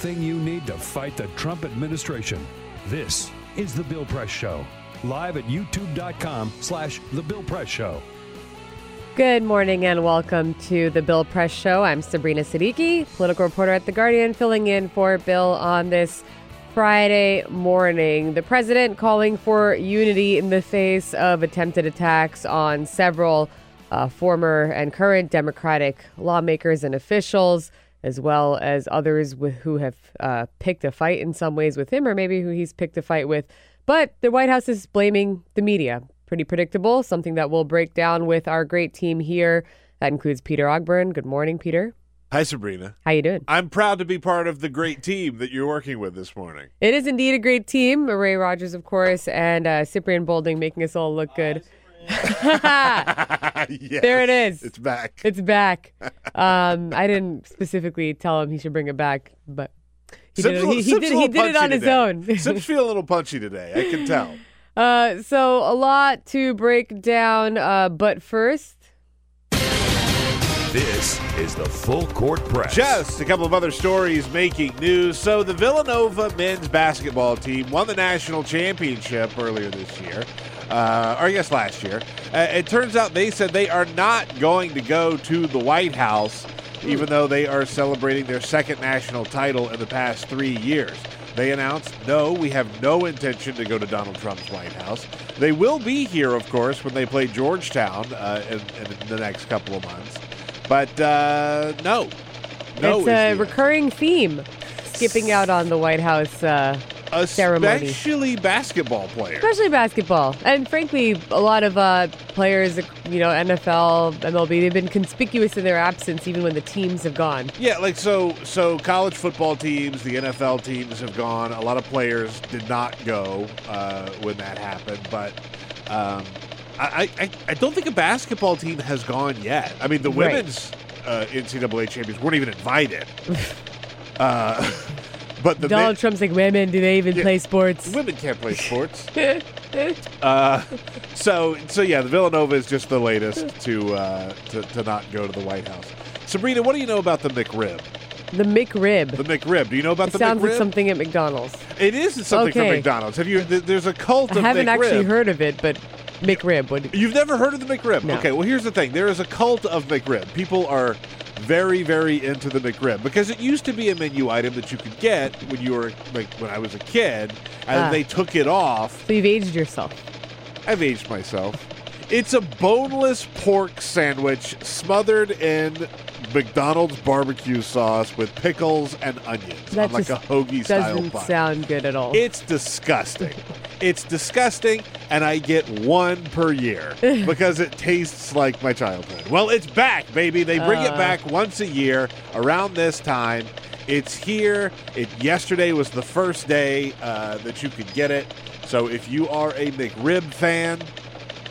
everything you need to fight the Trump administration. This is The Bill Press Show, live at youtube.com slash The Bill Press Show. Good morning and welcome to the Bill Press Show. I'm Sabrina Siddiqui, political reporter at The Guardian, filling in for Bill on this Friday morning. The president calling for unity in the face of attempted attacks on several uh, former and current Democratic lawmakers and officials, as well as others with, who have uh, picked a fight in some ways with him, or maybe who he's picked a fight with. But the White House is blaming the media. Pretty predictable, something that we'll break down with our great team here. That includes Peter Ogburn. Good morning, Peter. Hi, Sabrina. How you doing? I'm proud to be part of the great team that you're working with this morning. It is indeed a great team. Ray Rogers, of course, and uh, Cyprian Bolding making us all look good. Yes, There it is. It's back. It's back. Um, I didn't specifically tell him he should bring it back, but he Sips did it, he, he did, he did it on punchy his own. Sips feel a little punchy today. I can tell. Uh, so a lot to break down, uh, but first, This is the Full Court Press. Just a couple of other stories making news. So the Villanova men's basketball team won the national championship earlier this year, uh, or I guess last year. Uh, it turns out they said they are not going to go to the White House, even though they are celebrating their second national title in the past three years. They announced, no, we have no intention to go to Donald Trump's White House. They will be here, of course, when they play Georgetown uh, in, in the next couple of months. But uh, no. No it's a recurring theme. Skipping out on the White House uh, ceremony. Especially basketball players. especially basketball. And frankly, a lot of uh, players, you know, NFL, MLB, they've been conspicuous in their absence even when the teams have gone. Yeah, like so. So college football teams, the NFL teams have gone. A lot of players did not go uh, when that happened, but um, I, I I don't think a basketball team has gone yet. I mean, the Right. women's uh, NCAA champions weren't even invited. uh, but Donald Trump's like, women, do they even Yeah. play sports? Women can't play sports. uh, so, so yeah, the Villanova is just the latest to, uh, to to not go to the White House. Sabrina, what do you know about the McRib? The McRib. The McRib. Do you know about It the sounds McRib? Sounds like something at McDonald's. It is something from McDonald's. Have you? th- There's a cult I of haven't McRib. actually heard of it, but McRib. What, You've never heard of the McRib? No. Okay, well, here's the thing. There is a cult of McRib. People are very, very into the McRib because it used to be a menu item that you could get when you were like when I was a kid, and Ah. they took it off. so you've aged yourself. I've aged myself. It's a boneless pork sandwich smothered in McDonald's barbecue sauce with pickles and onions That on like a hoagie style Doesn't bun. sound good at all. It's disgusting. it's disgusting, and I get one per year because it tastes like my childhood. Well, it's back, baby. They bring it Uh. back once a year around this time. It's here. It yesterday was the first day uh, that you could get it. So if you are a McRib fan,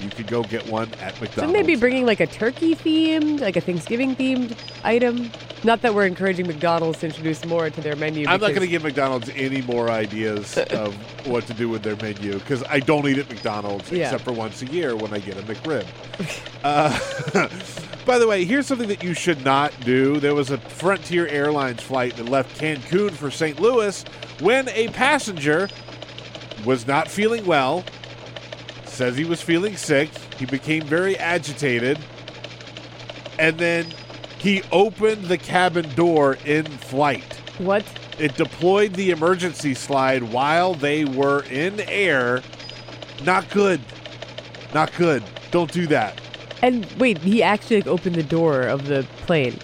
you could go get one at McDonald's. Shouldn't they be bringing like a turkey themed, like a Thanksgiving themed item? Not that we're encouraging McDonald's to introduce more to their menu. I'm not going to give McDonald's any more ideas of what to do with their menu because I don't eat at McDonald's Yeah. except for once a year when I get a McRib. uh, by the way, here's something that you should not do. There was a Frontier Airlines flight that left Cancun for St. Louis when a passenger was not feeling well, says he was feeling sick. He became very agitated, and then he opened the cabin door in flight. What? It deployed the emergency slide while they were in air. Not good. Not good. Don't do that. And wait, he actually like, opened the door of the plane.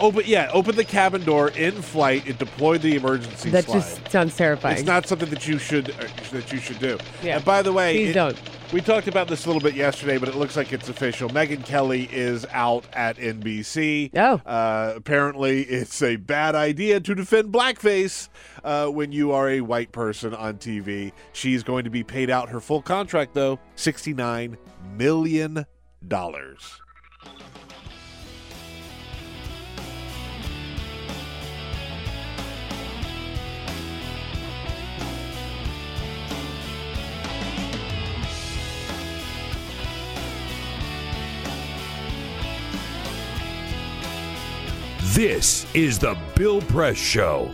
Open, yeah, open the cabin door in flight. It deployed the emergency That slide. just sounds terrifying. It's not something that you should uh, that you should do. Yeah. And by the way, Please it- don't. We talked about this a little bit yesterday, but it looks like it's official. Megyn Kelly is out at NBC. Oh. Uh, apparently, it's a bad idea to defend blackface uh, when you are a white person on TV. She's going to be paid out her full contract, though $69 million. This is the Bill Press Show.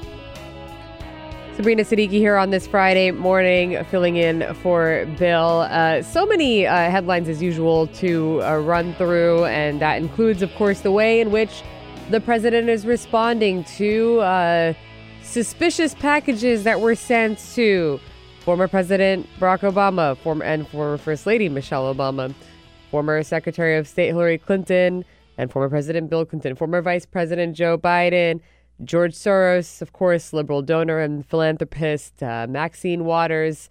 Sabrina Siddiqui here on this Friday morning, filling in for Bill. Uh, so many uh, headlines as usual to uh, run through, and that includes, of course, the way in which the president is responding to uh, suspicious packages that were sent to former President Barack Obama, former and former First Lady Michelle Obama, former Secretary of State Hillary Clinton, and former President Bill Clinton, former Vice President Joe Biden. George Soros, of course, liberal donor and philanthropist, uh, Maxine Waters,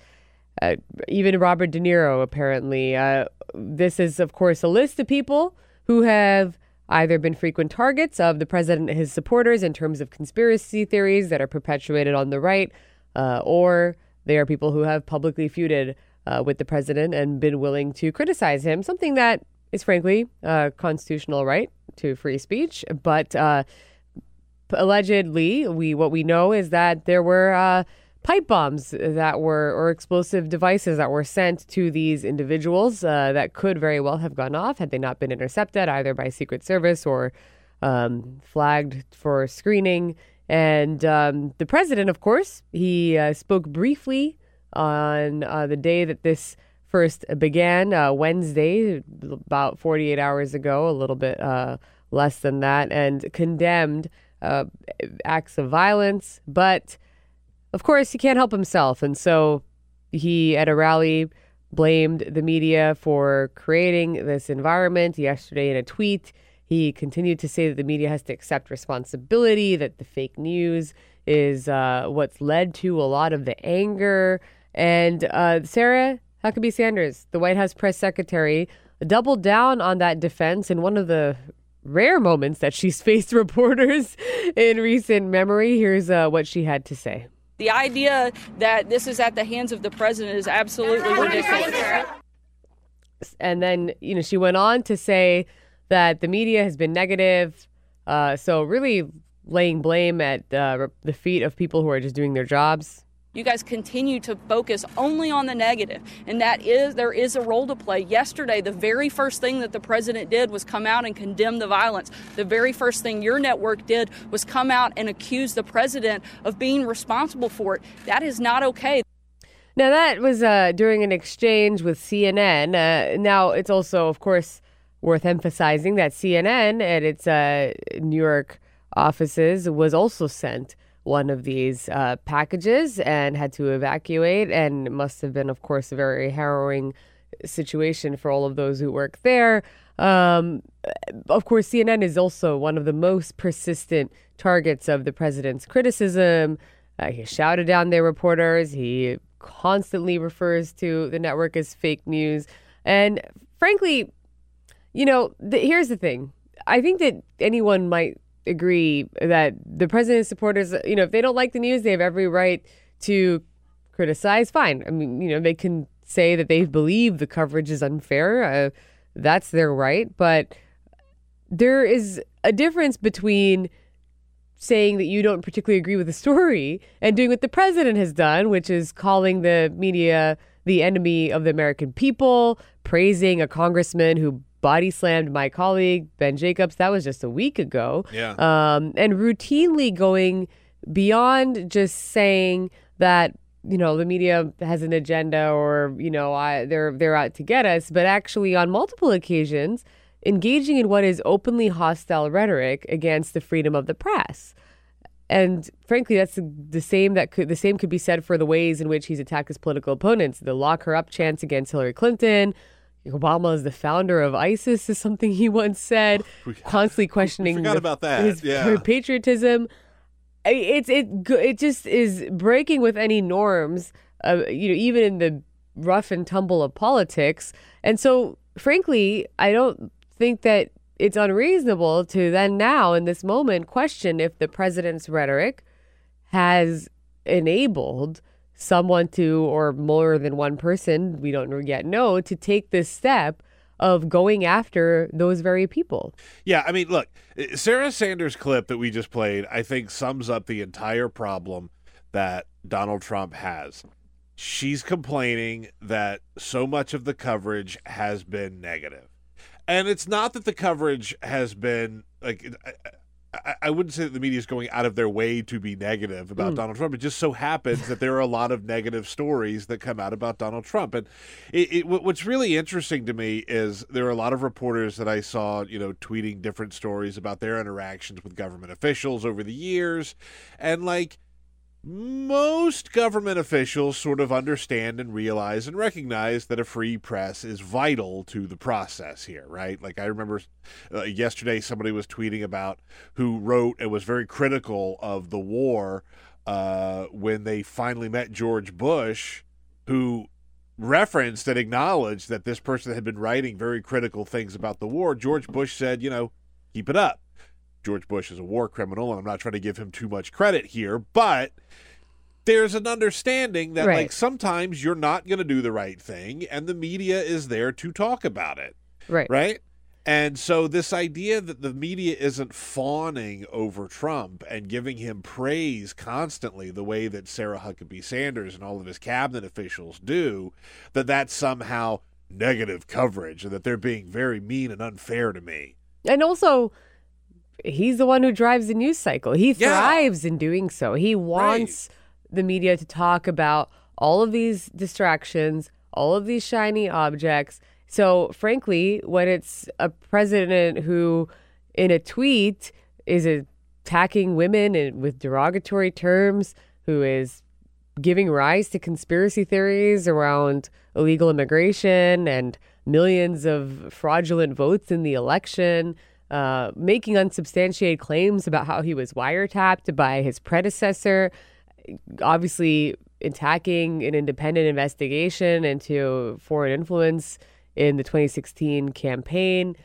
uh, even Robert De Niro, apparently. Uh, this is, of course, a list of people who have either been frequent targets of the president and his supporters in terms of conspiracy theories that are perpetuated on the right, uh, or they are people who have publicly feuded uh, with the president and been willing to criticize him, something that is frankly a constitutional right to free speech. But uh, allegedly, we what we know is that there were uh, pipe bombs that were or explosive devices that were sent to these individuals uh, that could very well have gone off had they not been intercepted either by Secret Service or um, flagged for screening. And um, the president, of course, he uh, spoke briefly on uh, the day that this first began, uh, Wednesday, about 48 hours ago, a little bit uh, less than that, and condemned uh, acts of violence. But of course, he can't help himself. And so he, at a rally, blamed the media for creating this environment. Yesterday, in a tweet, he continued to say that the media has to accept responsibility, that the fake news is uh, what's led to a lot of the anger. And uh, Sarah Huckabee Sanders, the White House press secretary, doubled down on that defense in one of the rare moments that she's faced reporters in recent memory. Here's uh, what she had to say. The idea that this is at the hands of the president is absolutely ridiculous. And then, you know, she went on to say that the media has been negative. Uh, so, really laying blame at uh, the feet of people who are just doing their jobs. You guys continue to focus only on the negative, and that is there is a role to play. Yesterday, the very first thing that the president did was come out and condemn the violence. The very first thing your network did was come out and accuse the president of being responsible for it. That is not okay. Now, that was uh, during an exchange with CNN. Uh, now, it's also, of course, worth emphasizing that CNN at its uh, New York offices was also sent one of these uh, packages and had to evacuate. And must have been, of course, a very harrowing situation for all of those who work there. Um, of course, CNN is also one of the most persistent targets of the president's criticism. Uh, he shouted down their reporters. He constantly refers to the network as fake news. And frankly, you know, the, here's the thing. I think that anyone might agree that the president's supporters, you know, if they don't like the news, they have every right to criticize. Fine. I mean, you know, they can say that they believe the coverage is unfair. Uh, that's their right. But there is a difference between saying that you don't particularly agree with the story and doing what the president has done, which is calling the media the enemy of the American people, praising a congressman who body slammed my colleague Ben Jacobs. That was just a week ago. Yeah. Um, and routinely going beyond just saying that you know the media has an agenda or you know I, they're they're out to get us, but actually on multiple occasions engaging in what is openly hostile rhetoric against the freedom of the press. And frankly, that's the, the same that could the same could be said for the ways in which he's attacked his political opponents. The lock her up chants against Hillary Clinton. Obama is the founder of ISIS is something he once said. constantly questioning forgot the- about that, his yeah. patriotism. It's it it just is breaking with any norms. Uh, you know, even in the rough and tumble of politics. And so, frankly, I don't think that it's unreasonable to then now in this moment question if the president's rhetoric has enabled someone to or more than one person we don't yet know to take this step of going after those very people Yeah, I mean, look, uh, Sarah Sanders' clip that we just played, I think sums up the entire problem that Donald Trump has. She's complaining that so much of the coverage has been negative. And it's not that the coverage has been like uh, I, wouldn't say that the media is going out of their way to be negative about Mm. Donald Trump. It just so happens that there are a lot of negative stories that come out about Donald Trump. And it, it, what's really interesting to me is there are a lot of reporters that I saw, you know, tweeting different stories about their interactions with government officials over the years. And like, most government officials sort of understand and realize and recognize that a free press is vital to the process here, right? Like I remember uh, yesterday somebody was tweeting about who wrote and was very critical of the war uh, when they finally met George Bush, who referenced and acknowledged that this person had been writing very critical things about the war. George Bush said, you know, keep it up. George Bush is a war criminal, and I'm not trying to give him too much credit here, but there's an understanding that Right. like sometimes you're not going to do the right thing, and the media is there to talk about it, right right? And so this idea that the media isn't fawning over Trump and giving him praise constantly the way that Sarah Huckabee Sanders and all of his cabinet officials do, that that's somehow negative coverage and that they're being very mean and unfair to me. and also he's the one who drives the news cycle. He Yeah. thrives in doing so. He wants the media to talk about all of these distractions all of these shiny objects. So frankly when it's a president who in a tweet is attacking women and with derogatory terms who is giving rise to conspiracy theories around illegal immigration and millions of fraudulent votes in the election, uh, making unsubstantiated claims about how he was wiretapped by his predecessor, obviously attacking an independent investigation into foreign influence in the 2016 campaign.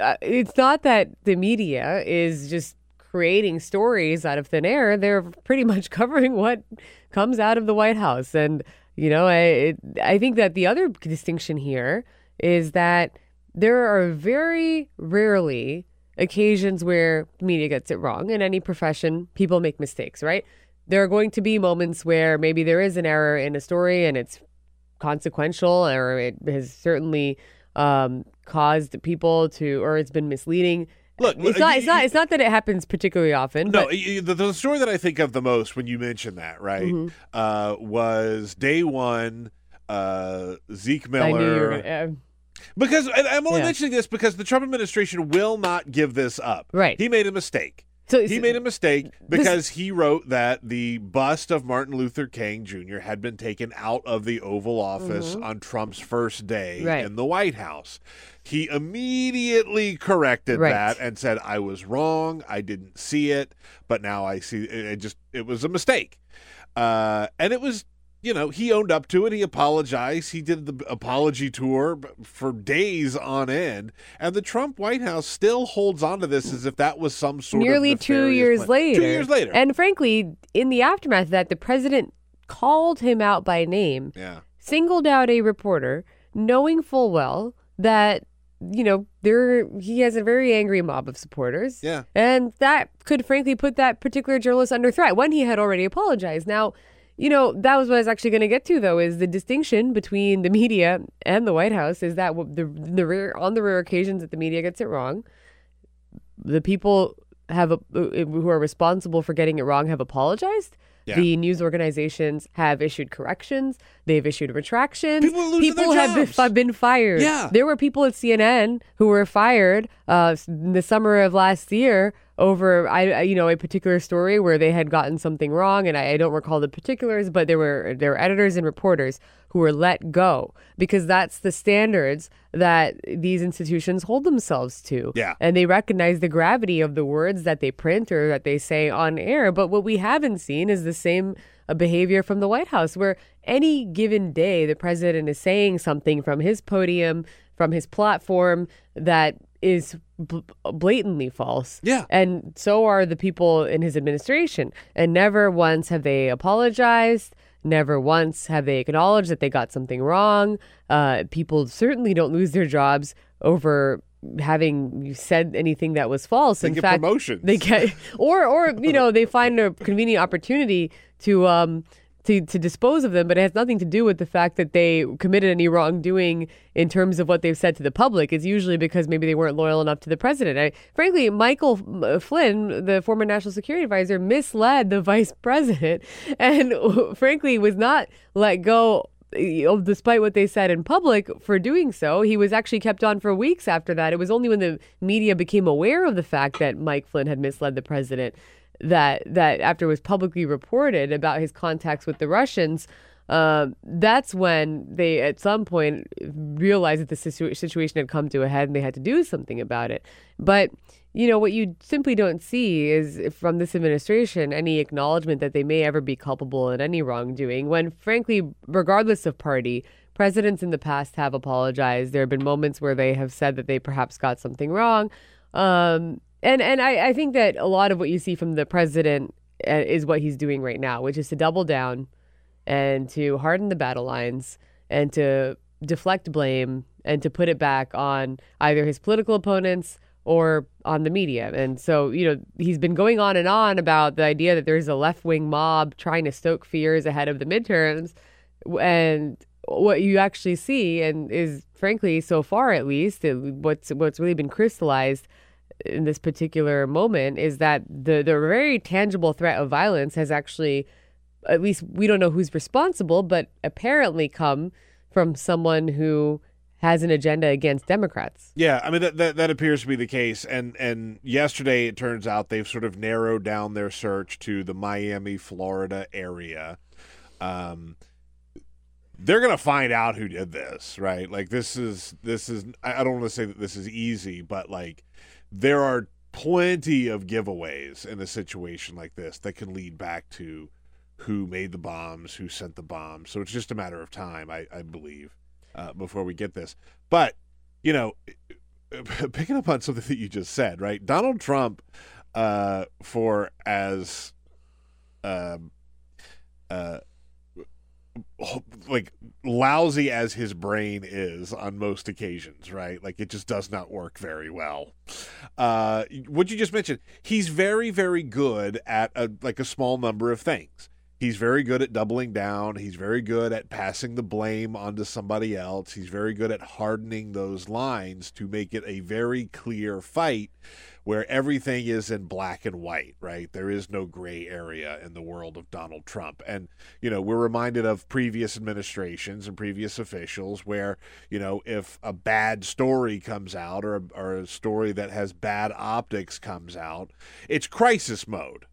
Uh, It's not that the media is just creating stories out of thin air. They're pretty much covering what comes out of the White House. And, you know, I, it, I think that the other distinction here is that there are very rarely occasions where media gets it wrong. In any profession, people make mistakes, right? There are going to be moments where maybe there is an error in a story and it's consequential or it has certainly um, caused people to, or it's been misleading. Look, it's not. you- It's not. It's not that it happens particularly often. No, but the, the story that I think of the most when you mention that, right, Mhm. uh, was day one. Uh, Zeke I knew you were Miller, uh, because and I'm only Yeah. mentioning this because the Trump administration will not give this up. Right. He made a mistake. so He made a mistake this- because he wrote that the bust of Martin Luther King Jr. had been taken out of the Oval Office on Trump's first day Mm-hmm. Right. in the White House. He immediately corrected Right. that and said, "I was wrong. I didn't see it, but now I see it. it just it was a mistake." Uh, and it was you know, he owned up to it. He apologized. He did the apology tour for days on end. And the Trump White House still holds on to this as if that was some sort of. nearly two years plan. later. Two years later. And frankly, in the aftermath of that, the president called him out by name, yeah. singled out a reporter, knowing full well that you know, there he has a very angry mob of supporters. Yeah. And that could frankly put that particular journalist under threat when he had already apologized. Now, you know, that was what I was actually going to get to, though, is the distinction between the media and the White House is that the, the rare, on the rare occasions that the media gets it wrong, the people have a, who are responsible for getting it wrong have apologized. Yeah. The news organizations have issued corrections. They've issued retractions. People are losing their People have been, been fired. Yeah. There were people at CNN who were fired uh, in the summer of last year over, I, you know, a particular story where they had gotten something wrong, and I, I don't recall the particulars, but there were there were editors and reporters who were let go because that's the standards that these institutions hold themselves to. Yeah. And they recognize the gravity of the words that they print or that they say on air. But what we haven't seen is the same uh, behavior from the White House, where any given day the president is saying something from his podium, from his platform that is bl- blatantly false. Yeah. And so are the people in his administration. And never once have they apologized. Never once have they acknowledged that they got something wrong. Uh, people certainly don't lose their jobs over having said anything that was false. They in get fact, promotions. They get, or or you know, they find a convenient opportunity to um to to dispose of them, but it has nothing to do with the fact that they committed any wrongdoing in terms of what they've said to the public. It's usually because maybe they weren't loyal enough to the president. I, frankly, Michael uh, Flynn, the former national security advisor, misled the vice president, and frankly was not let go despite what they said in public for doing so. He was actually kept on for weeks after that. It was only when the media became aware of the fact that Mike Flynn had misled the president that that after it was publicly reported about his contacts with the Russians. Um, that's when they, at some point, realized that the situ- situation had come to a head and they had to do something about it. But you know what you simply don't see is from this administration any acknowledgement that they may ever be culpable in any wrongdoing. When, frankly, regardless of party, presidents in the past have apologized. There have been moments where they have said that they perhaps got something wrong. Um, and and I, I think that a lot of what you see from the president uh, is what he's doing right now, which is to double down and to harden the battle lines and to deflect blame and to put it back on either his political opponents or on the media. And so, you know, he's been going on and on about the idea that there's a left wing mob trying to stoke fears ahead of the midterms. And what you actually see, and is frankly, so far at least, it- what's what's really been crystallized in this particular moment is that the the very tangible threat of violence has actually, at least we don't know who's responsible, but apparently come from someone who has an agenda against Democrats. Yeah, I mean that, that that appears to be the case, and and yesterday it turns out they've sort of narrowed down their search to the Miami, Florida area. Um, they're gonna find out who did this, right? Like this is this is I don't want to say that this is easy, but like there are plenty of giveaways in a situation like this that can lead back to who made the bombs, who sent the bombs. So it's just a matter of time, I, I believe, uh, before we get this. But you know, picking up on something that you just said, right? Donald Trump, uh, for as um, uh, like lousy as his brain is on most occasions, right? Like it just does not work very well. Uh, what you just mentioned, he's very, very good at a, like a small number of things. He's very good at doubling down. He's very good at passing the blame onto somebody else. He's very good at hardening those lines to make it a very clear fight where everything is in black and white, right? There is no gray area in the world of Donald Trump. And, you know, we're reminded of previous administrations and previous officials where, you know, if a bad story comes out or a, or a story that has bad optics comes out, it's crisis mode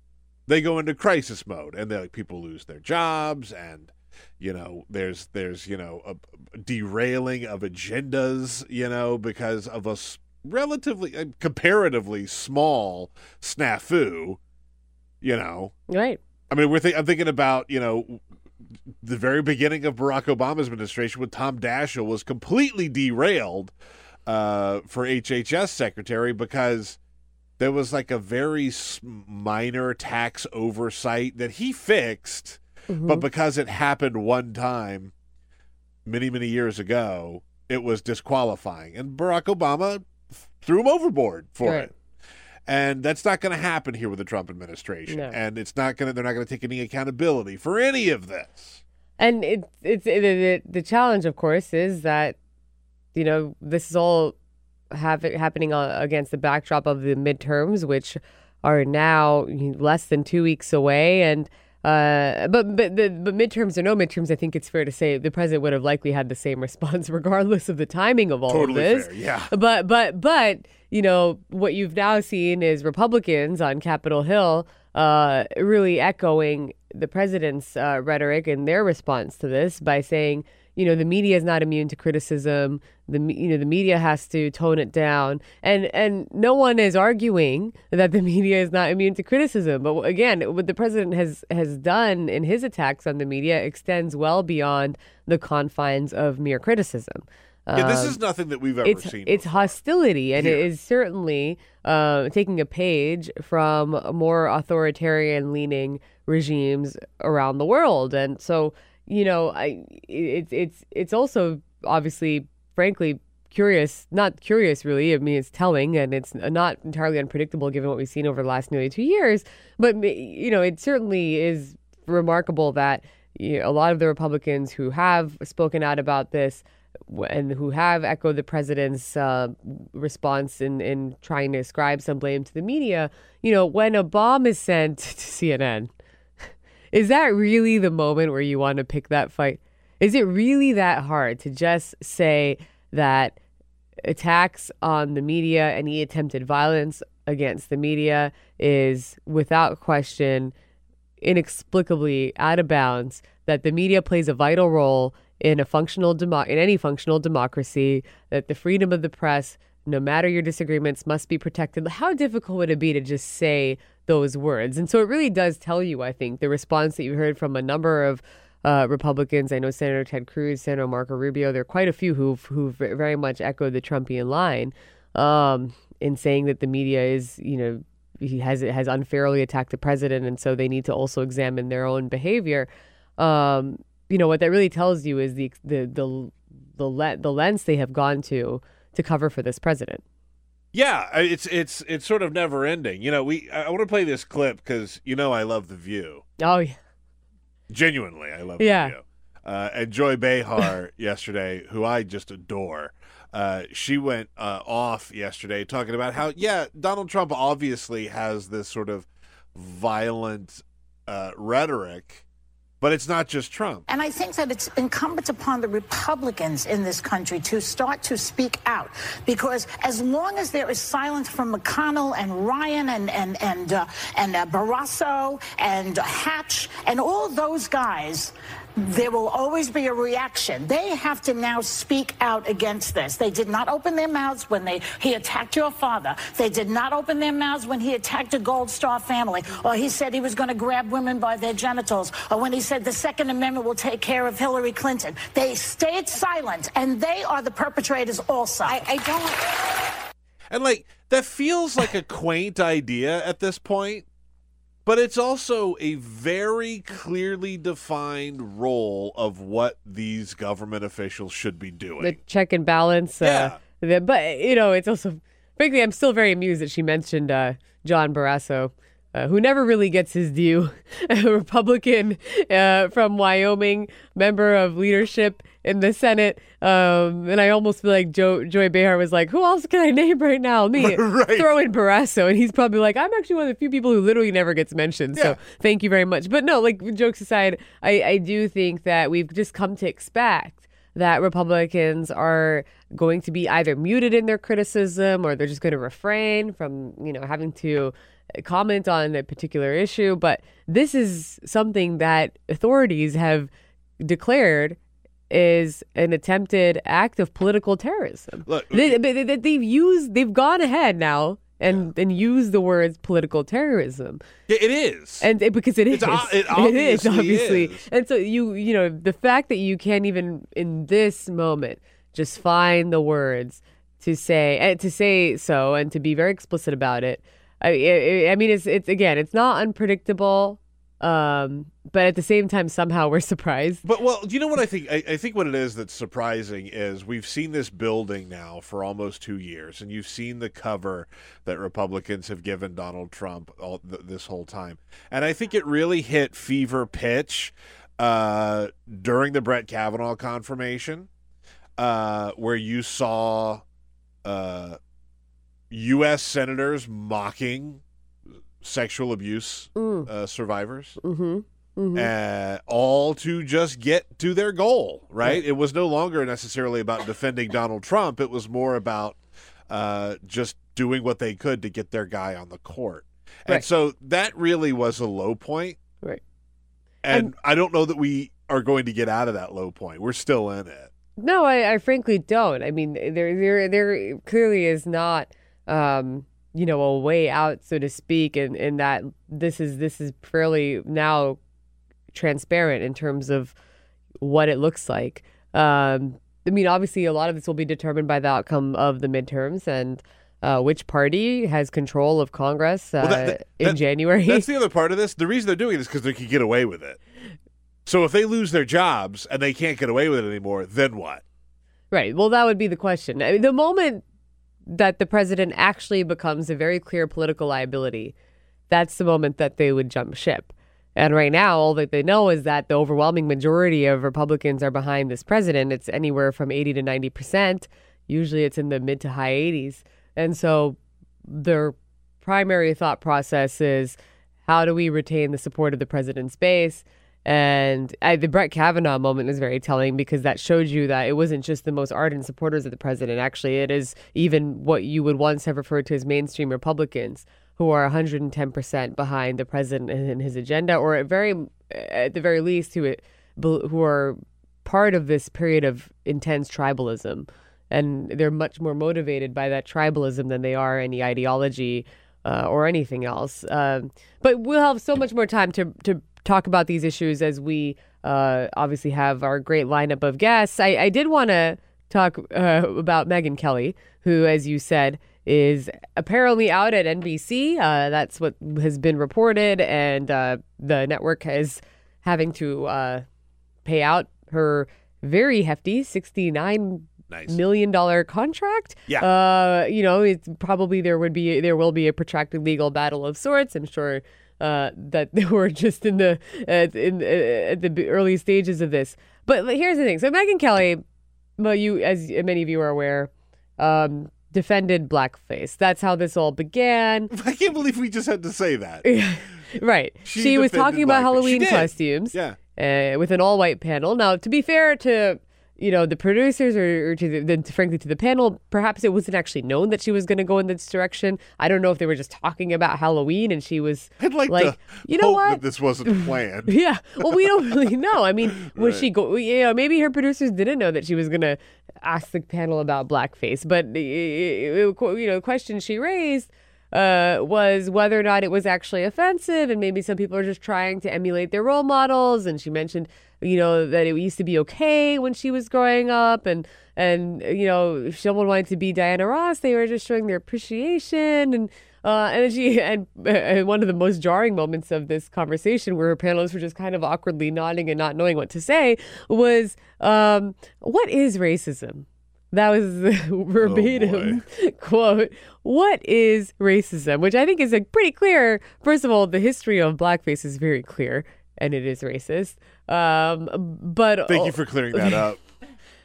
they go into crisis mode and like people lose their jobs and you know there's there's you know a, derailing of agendas you know because of a relatively uh, comparatively small snafu you know? Right. i mean we're th- i'm thinking about you know the very beginning of barack obama's administration when tom daschle was completely derailed uh, for hhs secretary because there was like a very minor tax oversight that he fixed, but because it happened one time many, many years ago, it was disqualifying, and Barack Obama threw him overboard for Right. it. And that's not going to happen here with the Trump administration, No. and it's not going to. They're not going to take any accountability for any of this. And it, it's it, it, the challenge, of course, is that you know this is all have, happening uh, against the backdrop of the midterms, which are now less than two weeks away, and. Uh, but but the but midterms or no midterms, I think it's fair to say the president would have likely had the same response regardless of the timing of all Totally of this. fair, yeah. But but but you know what you've now seen is Republicans on Capitol Hill uh, really echoing the president's uh, rhetoric and their response to this by saying, you know, the media is not immune to criticism. The you know the media has to tone it down, and and no one is arguing that the media is not immune to criticism. But again, what the president has has done in his attacks on the media extends well beyond the confines of mere criticism. Yeah, this Um, is nothing that we've ever it's seen. it's hostility, and it Here. is certainly uh, taking a page from more authoritarian leaning regimes around the world. And so, you know, I it's it's it's also obviously, frankly. Curious, not curious, really. I mean, it's telling, and it's not entirely unpredictable given what we've seen over the last nearly two years. But you know, it certainly is remarkable that you know, a lot of the Republicans who have spoken out about this and who have echoed the president's uh, response in, in trying to ascribe some blame to the media, you know, when a bomb is sent to CNN, is that really the moment where you want to pick that fight? Is it really that hard to just say that attacks on the media, any attempted violence against the media is without question inexplicably out of bounds that the media plays a vital role in a functional demo- in any functional democracy that the freedom of the press no matter your disagreements must be protected how difficult would it be to just say those words and so it really does tell you i think the response that you heard from a number of uh, Republicans, I know Senator Ted Cruz, Senator Marco Rubio. There are quite a few who've who've very much echoed the Trumpian line um, in saying that the media is, you know, he has has unfairly attacked the president, and so they need to also examine their own behavior. Um, you know what that really tells you is the the the the, le- the lens they have gone to to cover for this president. Yeah, it's it's it's sort of never ending. You know, we I want to play this clip because you know I love the View. Oh yeah, Genuinely, I love Yeah. the View. Uh, and Joy Behar yesterday, who I just adore, uh, she went uh, off yesterday talking about how yeah, Donald Trump obviously has this sort of violent uh, rhetoric, but it's not just Trump. And I think that it's incumbent upon the Republicans in this country to start to speak out, because as long as there is silence from McConnell and Ryan and and and uh, and uh, Barrasso and Hatch and all those guys. There will always be a reaction. They have to now speak out against this. They did not open their mouths when they he attacked your father. They did not open their mouths when he attacked a Gold Star family, or he said he was going to grab women by their genitals, or when he said the Second Amendment will take care of Hillary Clinton. They stayed silent, and they are the perpetrators also. I, I don't. And like that feels like a quaint idea at this point, but it's also a very clearly defined role of what these government officials should be doing. the check and balance. Uh, the, but you know, it's also frankly, I'm still very amused that she mentioned uh, John Barrasso. Uh, who never really gets his due, a Republican uh, from Wyoming, member of leadership in the Senate, um, and I almost feel like Joe Joy Behar was like, "Who else can I name right now? Me, Right. throw in Barrasso," and he's probably like, "I'm actually one of the few people who literally never gets mentioned." Yeah. So thank you very much. But no, like jokes aside, I, I do think that we've just come to expect that Republicans are going to be either muted in their criticism or they're just going to refrain from, you know, having to comment on a particular issue. But this is something that authorities have declared is an attempted act of political terrorism. Look- they, they, they- they've used, they've gone ahead now and, and used the words political terrorism Yeah, it is. and it, because it is, It's it it is obviously obviously, is. and so you you know the fact that you can't even in this moment just find the words to say and to say so and to be very explicit about it. I I, I mean it's it's again it's not unpredictable Um, but at the same time, somehow we're surprised. But well, do you know what I think? I, I think what it is that's surprising is we've seen this building now for almost two years, and you've seen the cover that Republicans have given Donald Trump all th- this whole time, and I think it really hit fever pitch uh, during the Brett Kavanaugh confirmation, uh, where you saw uh, U.S. senators mocking sexual abuse uh, survivors. Mm-hmm. Mm-hmm. Uh, all to just get to their goal, right? It was no longer necessarily about defending Donald Trump. It was more about uh, just doing what they could to get their guy on the court. And Right. so that really was a low point. Right. And, I don't know that we are going to get out of that low point. We're still in it. No, I, I frankly don't. I mean, there, there, there clearly is not, um, you know, a way out, so to speak, and in, in that this is this is fairly now transparent in terms of what it looks like. Um, I mean, obviously, a lot of this will be determined by the outcome of the midterms and uh, which party has control of Congress uh, Well, that- that- in that- January. That's the other part of this. The reason they're doing this is because they can get away with it. So if they lose their jobs and they can't get away with it anymore, then what? Right. Well, that would be the question. I mean, the moment that the president actually becomes a very clear political liability, that's the moment that they would jump ship. And right now, all that they know is that the overwhelming majority of Republicans are behind this president. It's anywhere from 80 to 90 percent. Usually it's in the mid to high 80s. And so their primary thought process is how do we retain the support of the president's base? And I, the Brett Kavanaugh moment is very telling because that showed you that it wasn't just the most ardent supporters of the president. Actually, it is even what you would once have referred to as mainstream Republicans who are 110% behind the president and his agenda, or at very, at the very least, who who are part of this period of intense tribalism, and they're much more motivated by that tribalism than they are any ideology uh, or anything else. Um, but we'll have so much more time to to talk about these issues as we uh, obviously have our great lineup of guests. I, I did want to talk uh, about Megyn Kelly, who, as you said, is apparently out at NBC. Uh, that's what has been reported, and uh, the network is having to uh, pay out her very hefty sixty-nine Nice. million dollar contract. Yeah. Uh, you know, it's probably there would be there will be a protracted legal battle of sorts. I'm sure uh, that they were just in the uh, in uh, at the early stages of this. But here's the thing. So Megyn Kelly, well, you as many of you are aware, um, defended blackface. That's how this all began. I can't believe we just had to say that. right. She She, was talking about blackface. Halloween costumes. Yeah. Uh, with an all-white panel. Now, to be fair to you know the producers or, or to the, the frankly to the panel, perhaps it wasn't actually known that she was going to go in this direction. I don't know if they were just talking about Halloween and she was I'd like, like, to you know what? this wasn't planned. Yeah. Well, we don't really know. I mean, was Right. she go? You know, maybe her producers didn't know that she was going to ask the panel about blackface. But uh, you know, the question she raised uh, was whether or not it was actually offensive, and maybe some people are just trying to emulate their role models. And she mentioned, you know, that it used to be okay when she was growing up, and and you know, if someone wanted to be Diana Ross, they were just showing their appreciation and. Uh, and she and, and one of the most jarring moments of this conversation, where her panelists were just kind of awkwardly nodding and not knowing what to say, was, um, "What is racism?" That was the verbatim quote. What is racism? Which I think is a pretty clear. First of all, the history of blackface is very clear, and it is racist. Um, but Thank you for clearing that up.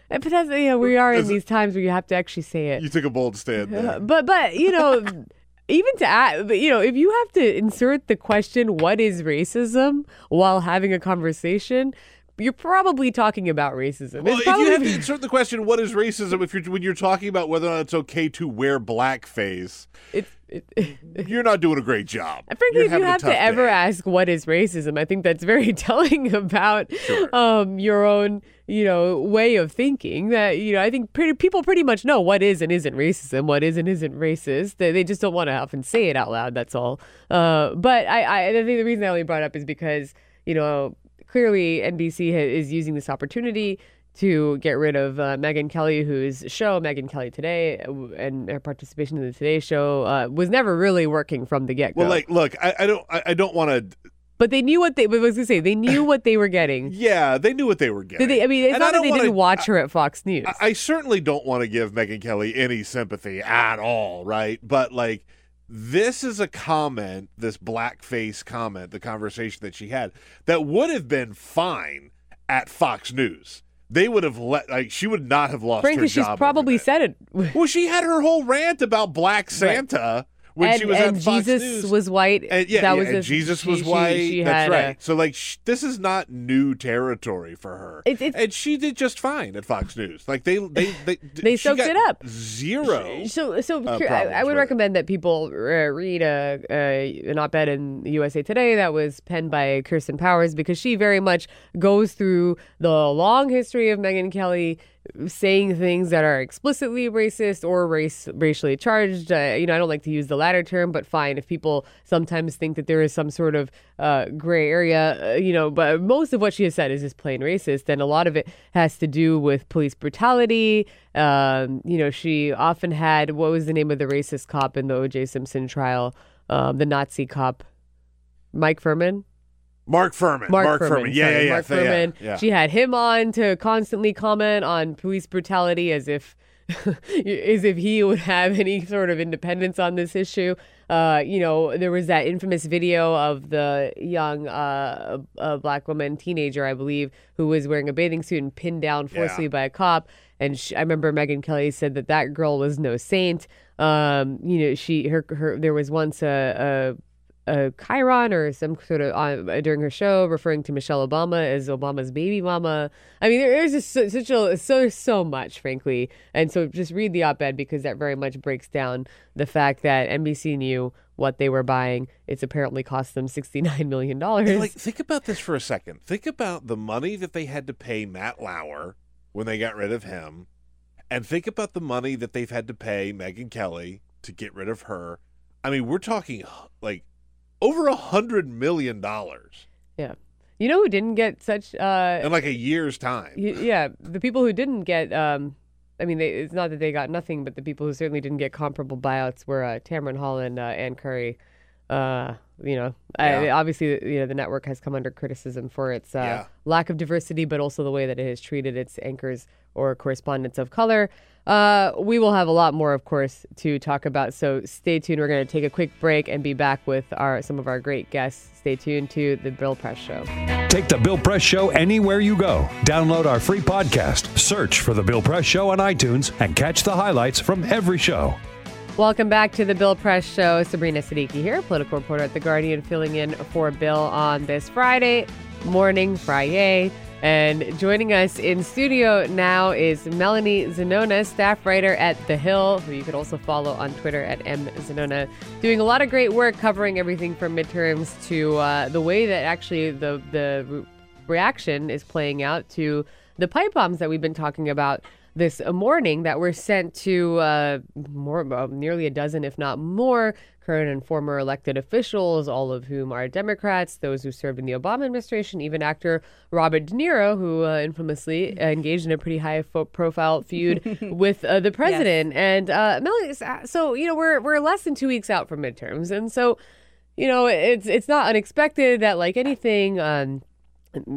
But that's you know we are in these times where you have to actually say it. You took a bold stand there. But but you know, even to add, but you know, if you have to insert the question "What is racism?" while having a conversation, you're probably talking about racism. Well, It's if you have to insert the question, "What is racism?" If you're when you're talking about whether or not it's okay to wear blackface, you're not doing a great job. Frankly, if you have to ever day. ask what is racism, I think that's very telling about um, your own, you know, way of thinking. That you know, I think pretty, people pretty much know what is and isn't racism, what is and isn't racist. They, they just don't want to often say it out loud. That's all. Uh, but I, I, I think the reason I only brought it up is because you know clearly NBC ha- is using this opportunity to get rid of uh, Megyn Kelly, whose show Megyn Kelly Today uh, and her participation in the Today Show uh, was never really working from the get go. Well, like, look, I, I don't, I, I don't want to But they knew what they. What was gonna say they knew what they were getting. Yeah, they knew what they were getting. They? I mean, it's And not that they wanna- didn't watch her at Fox News. I, I certainly don't want to give Megyn Kelly any sympathy at all, right? But like, this is a comment, this blackface comment, the conversation that she had, that would have been fine at Fox News. They would have let, like, she would not have lost Frankly, her she's probably said it. well, she had her whole rant about Black Santa when and she was and at Fox Jesus News. was white. And, yeah, that yeah, was and a- Jesus was she- white. she That's had a- right. so like, sh- this is not new territory for her. and she did just fine at Fox News. Like they, they, they, They she soaked it up. Zero. So, so uh, I, I would with it. recommend that people uh, read a, a an op-ed in USA Today that was penned by Kirsten Powers because she very much goes through the long history of Megyn Kelly saying things that are explicitly racist or race racially charged. Uh, you know, I don't like to use the latter term, but fine if people sometimes think that there is some sort of uh, gray area. Uh, you know, but most of what she has said is just plain racist, and a lot of it has to do with police brutality. Um, you know, she often had what was the name of the racist cop in the O.J. Simpson trial? Um, the Nazi cop, Mike Fuhrman. Mark Fuhrman. Mark, Fuhrman. Fuhrman. Yeah, yeah, yeah. Mark th- yeah, Fuhrman. yeah. She had him on to constantly comment on police brutality as if as if he would have any sort of independence on this issue. Uh, you know, there was that infamous video of the young uh, uh, black woman, teenager, I believe, who was wearing a bathing suit and pinned down forcibly Yeah. by a cop. And she, I remember Megyn Kelly said that that girl was no saint. Um, you know, she her her there was once a, a a Chiron or some sort of uh, during her show referring to Michelle Obama as Obama's baby mama. I mean, there's just such a so so much, frankly. And so just read the op-ed because that very much breaks down the fact that NBC knew what they were buying. It's apparently cost them sixty nine million dollars. Like, think about this for a second. Think about the money that they had to pay Matt Lauer when they got rid of him, and think about the money that they've had to pay Megyn Kelly to get rid of her. I mean, we're talking like over a hundred million dollars yeah. You know who didn't get such uh, in like a year's time. Yeah, the people who didn't get, um, I mean, they, it's not that they got nothing, but the people who certainly didn't get comparable buyouts were uh, Tamron Hall and uh, Ann Curry. Uh, you know, I, Yeah. obviously, you know, the network has come under criticism for its uh, Yeah. lack of diversity, but also the way that it has treated its anchors or correspondents of color. Uh, we will have a lot more, of course, to talk about. So stay tuned. We're going to take a quick break and be back with our some of our great guests. Stay tuned to the Bill Press Show. Take the Bill Press Show anywhere you go. Download our free podcast, search for The Bill Press Show on iTunes, and catch the highlights from every show. Welcome back to the Bill Press Show. Sabrina Siddiqui here, political reporter at The Guardian, filling in for Bill on this Friday morning, Friday. And joining us in studio now is Melanie Zanona, staff writer at The Hill, who you could also follow on Twitter at mzanona, doing a lot of great work covering everything from midterms to uh, the way that actually the the re- reaction is playing out to the pipe bombs that we've been talking about this morning that were sent to uh, more uh, nearly a dozen, if not more, current and former elected officials, all of whom are Democrats, those who served in the Obama administration, even actor Robert De Niro, who uh, infamously engaged in a pretty high fo- profile feud with uh, the president. And uh, Melanie, so you know we're we're less than two weeks out from midterms, and so you know it's it's not unexpected that like anything. Um,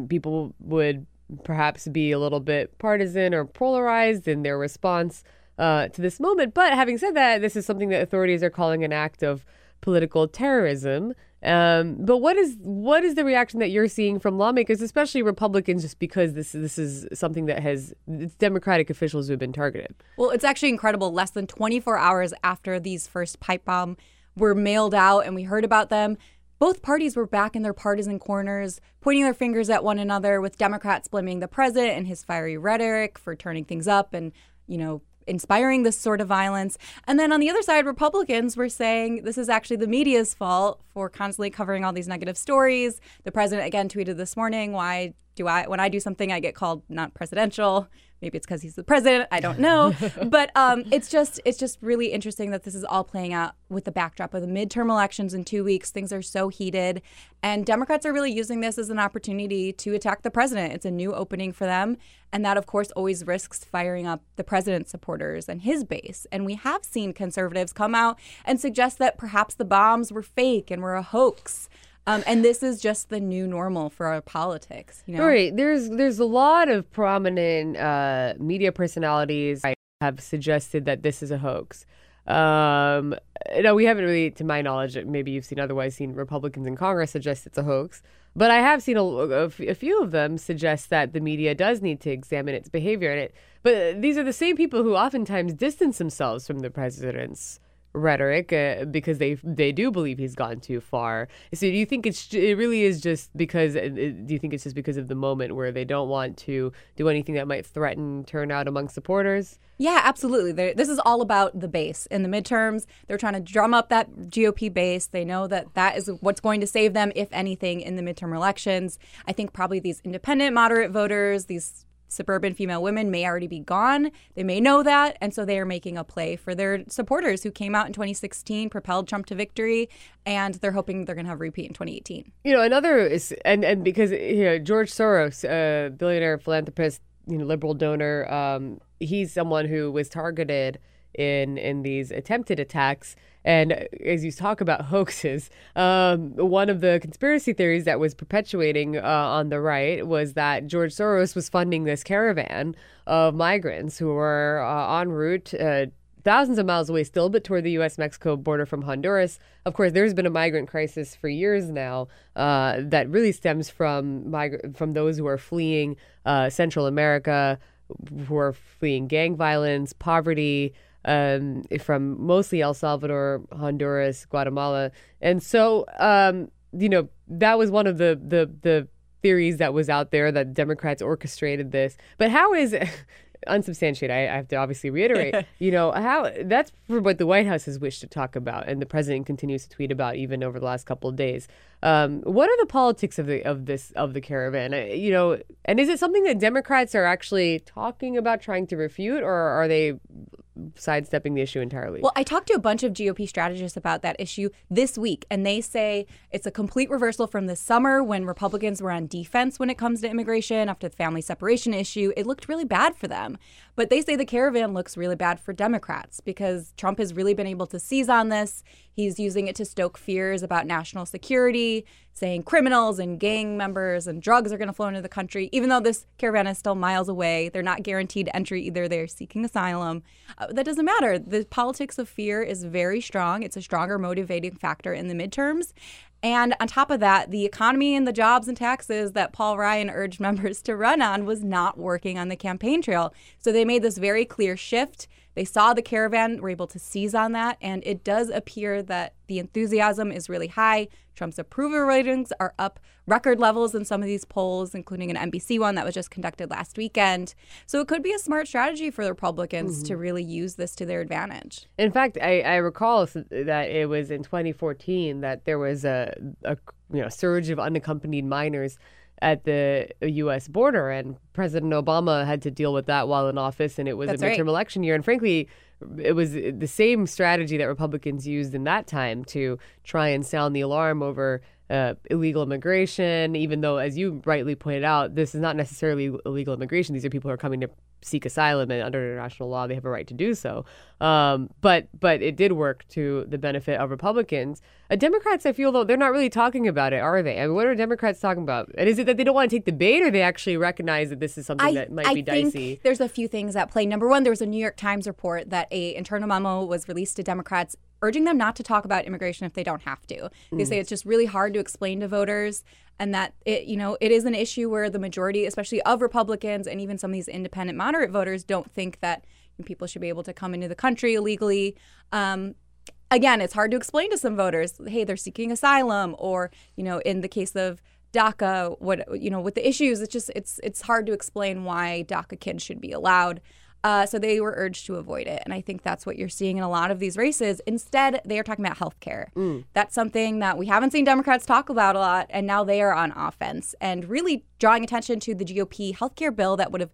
people would perhaps be a little bit partisan or polarized in their response uh, to this moment. But having said that, this is something that authorities are calling an act of political terrorism. Um, but what is what is the reaction that you're seeing from lawmakers, especially Republicans, just because this this is something that has it's Democratic officials who have been targeted? Well, it's actually incredible. Less than 24 hours after these first pipe bomb were mailed out and we heard about them, both parties were back in their partisan corners, pointing their fingers at one another, with Democrats blaming the president and his fiery rhetoric for turning things up and, you know, inspiring this sort of violence. And then on the other side, Republicans were saying this is actually the media's fault for constantly covering all these negative stories. The president again tweeted this morning, why do I when I do something I get called not presidential? Maybe it's because he's the president. I don't know. but um, it's just it's just really interesting that this is all playing out with the backdrop of the midterm elections in two weeks. Things are so heated, and Democrats are really using this as an opportunity to attack the president. It's a new opening for them, and that of course always risks firing up the president's supporters and his base. And we have seen conservatives come out and suggest that perhaps the bombs were fake and were a hoax. Um, and this is just the new normal for our politics. You know? There's there's a lot of prominent uh, media personalities have suggested that this is a hoax. Um, no, we haven't really, to my knowledge, maybe you've seen otherwise, seen Republicans in Congress suggest it's a hoax. But I have seen a few of them suggest that the media does need to examine its behavior. And it, but these are the same people who oftentimes distance themselves from the president's rhetoric uh, because they they do believe he's gone too far. So do you think it's it really is just because uh, do you think it's just because of the moment where they don't want to do anything that might threaten turnout among supporters? Yeah, absolutely. They're, this is all about the base. In the midterms, they're trying to drum up that GOP base. They know that that is what's going to save them, if anything, in the midterm elections. I think probably these independent, moderate voters, these suburban female women may already be gone. They may know that. And so they are making a play for their supporters who came out in 2016, propelled Trump to victory, and they're hoping they're going to have a repeat in 2018. You know, another is, and, and because, you know, George Soros, a billionaire philanthropist, you know, liberal donor, um, he's someone who was targeted in in these attempted attacks. And as you talk about hoaxes, um, one of the conspiracy theories that was perpetuating uh, on the right was that George Soros was funding this caravan of migrants who were uh, en route. Uh, thousands of miles away still, but toward the U.S. Mexico border from Honduras. Of course, there's been a migrant crisis for years now uh, that really stems from migra- from those who are fleeing uh, Central America, who are fleeing gang violence, poverty, um, from mostly El Salvador, Honduras, Guatemala, and so um, you know that was one of the the the theories that was out there that Democrats orchestrated this. But how is unsubstantiated. I, I, have to obviously reiterate, you know, how that's what the White House has wished to talk about, and the president continues to tweet about even over the last couple of days. Um, what are the politics of the of this of the caravan? Uh, you know, and is it something that Democrats are actually talking about, trying to refute, or are they sidestepping the issue entirely. Well, I talked to a bunch of GOP strategists about that issue this week, and they say it's a complete reversal from the summer when Republicans were on defense when it comes to immigration after the family separation issue. It looked really bad for them. But they say the caravan looks really bad for Democrats because Trump has really been able to seize on this. He's using it to stoke fears about national security, saying criminals and gang members and drugs are going to flow into the country, even though this caravan is still miles away. They're not guaranteed entry either. They're seeking asylum. Uh, that doesn't matter. The politics of fear is very strong. It's a stronger motivating factor in the midterms. And on top of that, the economy and the jobs and taxes that Paul Ryan urged members to run on was not working on the campaign trail. So they made this very clear shift they saw the caravan, were able to seize on that, and it does appear that the enthusiasm is really high. Trump's approval ratings are up record levels in some of these polls, including an NBC one that was just conducted last weekend. So it could be a smart strategy for the Republicans mm-hmm. to really use this to their advantage. In fact, I, I recall that it was in 2014 that there was a, a you know surge of unaccompanied minors at the U.S. border, and President Obama had to deal with that while in office, and it was That's a midterm right. election year. And frankly, it was the same strategy that Republicans used in that time to try and sound the alarm over uh, illegal immigration, even though, as you rightly pointed out, this is not necessarily illegal immigration. These are people who are coming to seek asylum, and under international law, they have a right to do so. Um, but but it did work to the benefit of Republicans. Uh, Democrats, I feel though, they're not really talking about it, are they? I mean, what are Democrats talking about? And is it that they don't want to take the bait, or they actually recognize that this is something I, that might I be think dicey? There's a few things at play. Number one, there was a New York Times report that a internal memo was released to Democrats urging them not to talk about immigration if they don't have to. They Mm. say it's just really hard to explain to voters and that it you know it is an issue where the majority especially of Republicans and even some of these independent moderate voters don't think that people should be able to come into the country illegally. Um, again, it's hard to explain to some voters, hey, they're seeking asylum or, you know, in the case of DACA, what you know, with the issues, it's just it's it's hard to explain why DACA kids should be allowed. Uh, so they were urged to avoid it. And I think that's what you're seeing in a lot of these races. Instead, they are talking about health care. That's something that we haven't seen Democrats talk about a lot. And now they are on offense and really drawing attention to the GOP health care bill that would have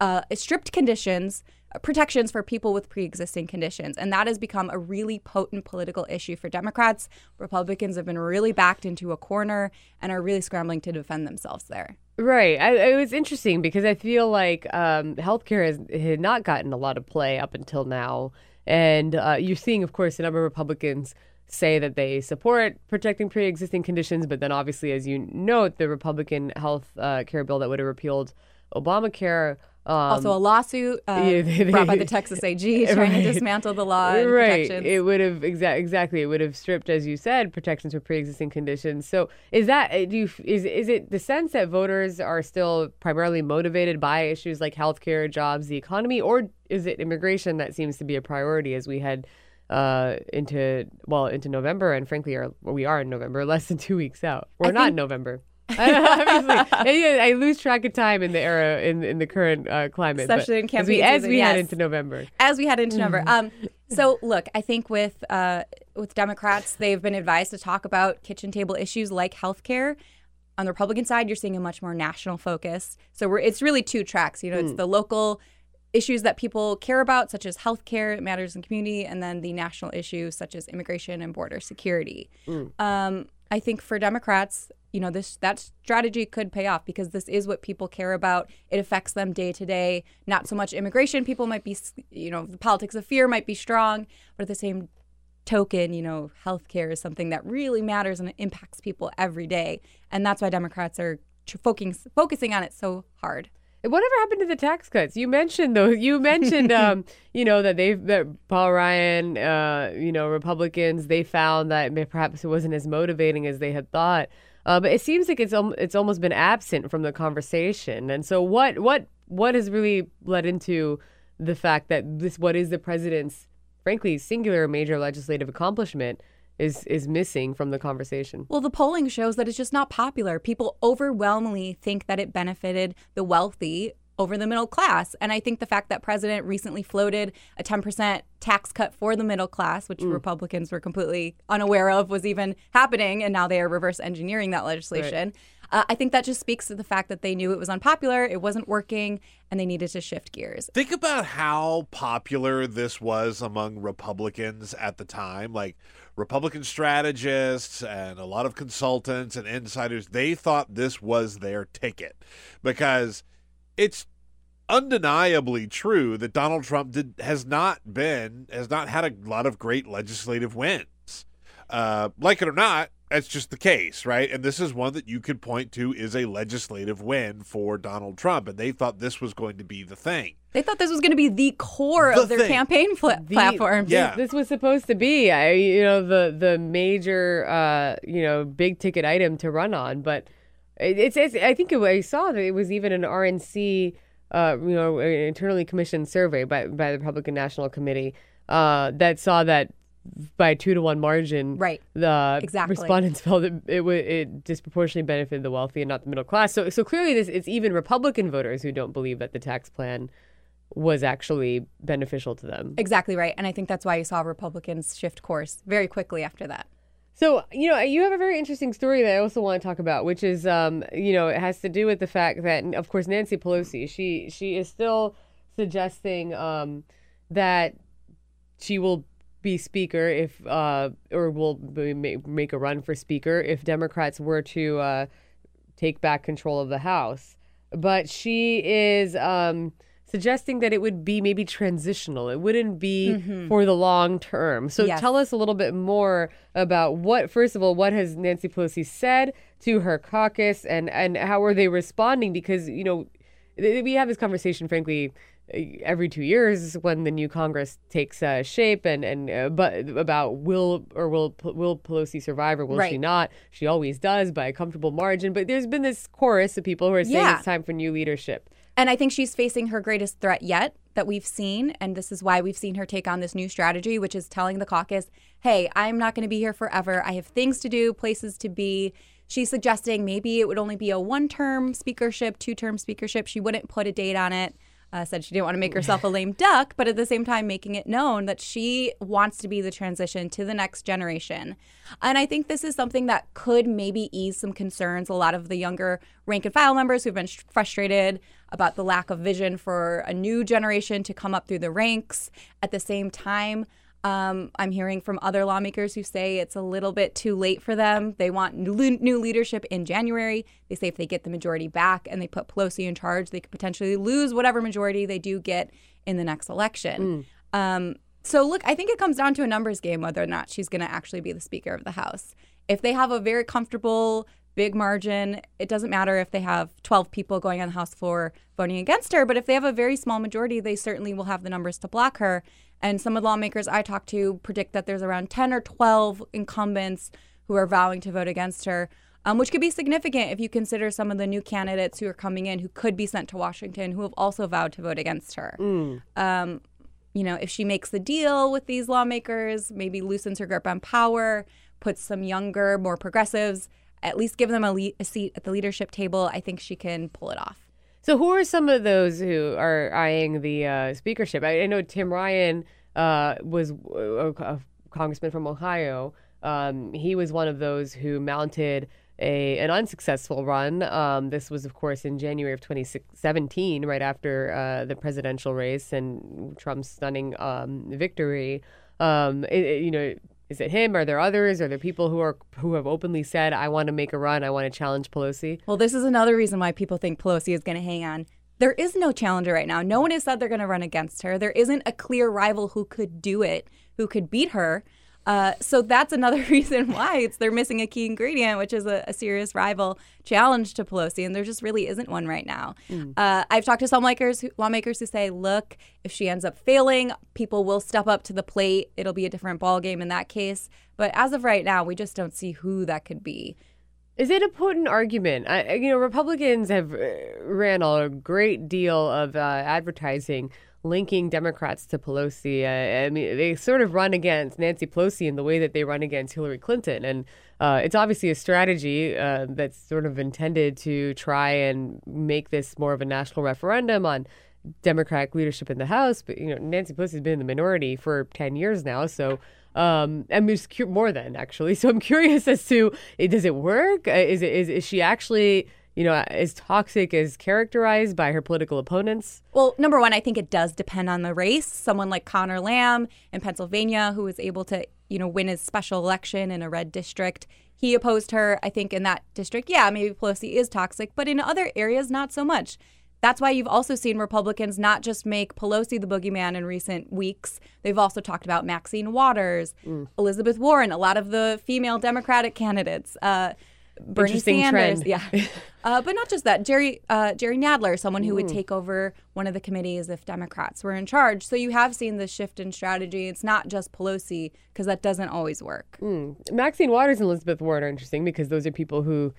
uh, stripped conditions, protections for people with pre existing conditions. And that has become a really potent political issue for Democrats. Republicans have been really backed into a corner and are really scrambling to defend themselves there. Right. I, it was interesting because I feel like um, healthcare has had not gotten a lot of play up until now, and uh, you're seeing, of course, a number of Republicans say that they support protecting pre-existing conditions, but then obviously, as you note, the Republican health uh, care bill that would have repealed Obamacare. Um, also, a lawsuit uh, yeah, they- brought by the Texas AG trying to dismantle the law and right. protections. It would have exa- exactly. It would have stripped, as you said, protections for pre-existing conditions. So, is that uh, do you is is it the sense that voters are still primarily motivated by issues like healthcare, jobs, the economy, or is it immigration that seems to be a priority as we head uh, into well into November and frankly, are we are in November, less than two weeks out. We're not in November. Obviously, I, I lose track of time in the era in in the current uh, climate, Especially in as we, campaign as season, we head into November. as we head into November. Um, so look, I think with uh, with Democrats, they've been advised to talk about kitchen table issues like healthcare. On the Republican side, you're seeing a much more national focus. So we're it's really two tracks. You know, it's Mm. the local issues that people care about, such as healthcare, it matters in community, and then the national issues such as immigration and border security. Um, I think for Democrats, you know, this that strategy could pay off because this is what people care about. It affects them day to day. Not so much immigration. People might be, you know, the politics of fear might be strong, but at the same token, you know, healthcare is something that really matters and it impacts people every day, and that's why Democrats are focusing focusing on it so hard. Whatever happened to the tax cuts? You mentioned though. You mentioned, um, you know, that they've that Paul Ryan, uh, you know, Republicans. They found that perhaps it wasn't as motivating as they had thought. Uh, but it seems like it's it's almost been absent from the conversation. And so, what what what has really led into the fact that this what is the president's, frankly, singular major legislative accomplishment is is missing from the conversation. Well, the polling shows that it's just not popular. People overwhelmingly think that it benefited the wealthy over the middle class. And I think the fact that President recently floated a 10% tax cut for the middle class, which Republicans were completely unaware of was even happening, and now they are reverse engineering that legislation. Uh, I think that just speaks to the fact that they knew it was unpopular, it wasn't working, and they needed to shift gears. Think about how popular this was among Republicans at the time. Like Republican strategists and a lot of consultants and insiders, they thought this was their ticket because it's undeniably true that Donald Trump did, has not been, has not had a lot of great legislative wins. Uh, like it or not, that's just the case, right? And this is one that you could point to is a legislative win for Donald Trump. And they thought this was going to be the thing. They thought this was going to be the core The of their thing. campaign pla- The- platform. Yeah. This was supposed to be, I, you know, the the major, uh, you know, big ticket item to run on. But it, it's, it's, I think it, I saw that it was even an RNC, uh, you know, an internally commissioned survey by by the Republican National Committee uh, that saw that by a two to one margin, Right. The Exactly. respondents felt that it it disproportionately benefited the wealthy and not the middle class. So so clearly, this it's even Republican voters who don't believe that the tax plan was actually beneficial to them. Exactly right. And I think that's why you saw Republicans shift course very quickly after that. So, you know, you have a very interesting story that I also want to talk about, which is, um, you know, it has to do with the fact that, of course, Nancy Pelosi, she she is still suggesting um, that she will be speaker if, uh, or will make a run for speaker if Democrats were to uh, take back control of the House. But she is um, suggesting that it would be maybe transitional. It wouldn't be for the long term. So Yes. tell us a little bit more about what, first of all, what has Nancy Pelosi said to her caucus and, and how are they responding? Because, you know, we have this conversation, frankly, every two years when the new Congress takes uh, shape and and uh, but about will or will will Pelosi survive or will she not? She always does by a comfortable margin. But there's been this chorus of people who are saying Yeah. it's time for new leadership. And I think she's facing her greatest threat yet that we've seen. And this is why we've seen her take on this new strategy, which is telling the caucus, hey, I'm not going to be here forever. I have things to do, places to be. She's suggesting maybe it would only be a one term speakership, two term speakership. She wouldn't put a date on it. Uh, said she didn't want to make herself a lame duck, but at the same time, making it known that she wants to be the transition to the next generation. And I think this is something that could maybe ease some concerns. A lot of the younger rank and file members who've been sh- frustrated about the lack of vision for a new generation to come up through the ranks. At the same time, um, I'm hearing from other lawmakers who say it's a little bit too late for them. They want new, new leadership in January. They say if they get the majority back and they put Pelosi in charge, they could potentially lose whatever majority they do get in the next election. Um, So, look, I think it comes down to a numbers game whether or not she's going to actually be the Speaker of the House. If they have a very comfortable, big margin, it doesn't matter if they have 12 people going on the House floor voting against her, but if they have a very small majority, they certainly will have the numbers to block her. And some of the lawmakers I talked to predict that there's around 10 or 12 incumbents who are vowing to vote against her. Um, which could be significant if you consider some of the new candidates who are coming in who could be sent to Washington who have also vowed to vote against her. Um, you know, if she makes the deal with these lawmakers, maybe loosens her grip on power, puts some younger, more progressives, at least give them a, le- a seat at the leadership table, I think she can pull it off. So, who are some of those who are eyeing the uh, speakership? I, I know Tim Ryan uh, was a, a congressman from Ohio. Um, he was one of those who mounted a an unsuccessful run. Um, this was, of course, in January of 2017, right after uh, the presidential race and Trump's stunning um, victory. Um, it- it- you know, is it him? Are there others? Are there people who are who have openly said, "I want to make a run. I want to challenge Pelosi"? Well, this is another reason why people think Pelosi is going to hang on. There is no challenger right now. No one has said they're going to run against her. There isn't a clear rival who could do it, who could beat her. Uh, so that's another reason why it's they're missing a key ingredient, which is a, a serious rival challenge to Pelosi, and there just really isn't one right now. Uh, I've talked to some lawmakers who, lawmakers who say, look, if she ends up failing, people will step up to the plate. It'll be a different ballgame in that case. But as of right now, we just don't see who that could be. Is it a potent argument? I, you know, Republicans have uh, ran a great deal of uh, advertising linking Democrats to Pelosi. Uh, I mean, they sort of run against Nancy Pelosi in the way that they run against Hillary Clinton, and uh, it's obviously a strategy uh, that's sort of intended to try and make this more of a national referendum on Democratic leadership in the House. But you know, Nancy Pelosi's been in the minority for ten years now, so. Um, I'm cu- more than actually. So I'm curious as to eh, does it work? Uh, Is it is, is she actually you know as toxic as characterized by her political opponents? Well, number one, I think it does depend on the race. Someone like Connor Lamb in Pennsylvania, who was able to, you know, win his special election in a red district, he opposed her. I think in that district, yeah, maybe Pelosi is toxic, but in other areas, not so much. That's why you've also seen Republicans not just make Pelosi the boogeyman in recent weeks. They've also talked about Maxine Waters, Elizabeth Warren, a lot of the female Democratic candidates. Uh, Bernie Interesting Sanders, trend. yeah, uh, but not just that. Jerry uh, Jerry Nadler, someone who would Mm. take over one of the committees if Democrats were in charge. So you have seen this shift in strategy. It's not just Pelosi because that doesn't always work. Mm. Maxine Waters and Elizabeth Warren are interesting because those are people who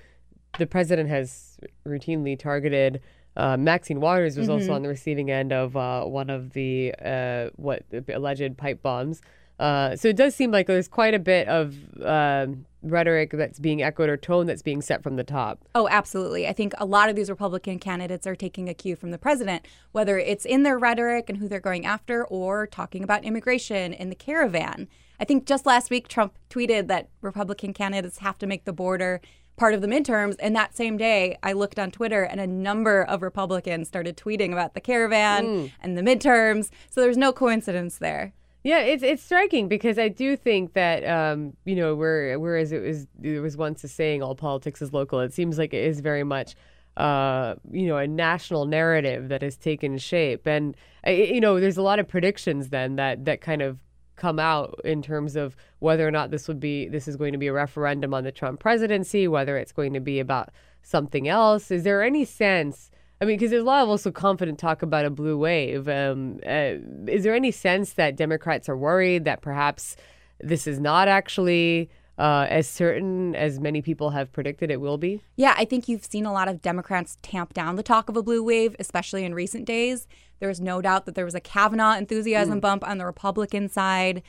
the president has routinely targeted. Uh, Maxine Waters was also Mhm. on the receiving end of uh, one of the uh, what alleged pipe bombs. Uh, so it does seem like there's quite a bit of um rhetoric that's being echoed or tone that's being set from the top. Oh, absolutely. I think a lot of these Republican candidates are taking a cue from the president, whether it's in their rhetoric and who they're going after or talking about immigration in the caravan. I think just last week, Trump tweeted that Republican candidates have to make the border part of the midterms. And that same day, I looked on Twitter and a number of Republicans started tweeting about the caravan Mm. and the midterms. So there's no coincidence there. Yeah, it's it's striking because I do think that um, you know, where whereas it was it was once a saying, all politics is local. It seems like it is very much, uh, you know, a national narrative that has taken shape, and uh, you know, there's a lot of predictions then that that kind of come out in terms of whether or not this would be this is going to be a referendum on the Trump presidency, whether it's going to be about something else. Is there any sense? I mean, because there's a lot of also confident talk about a blue wave. Um, uh, is there any sense that Democrats are worried that perhaps this is not actually uh, as certain as many people have predicted it will be? Yeah, I think you've seen a lot of Democrats tamp down the talk of a blue wave, especially in recent days. There's no doubt that there was a Kavanaugh enthusiasm Mm. bump on the Republican side.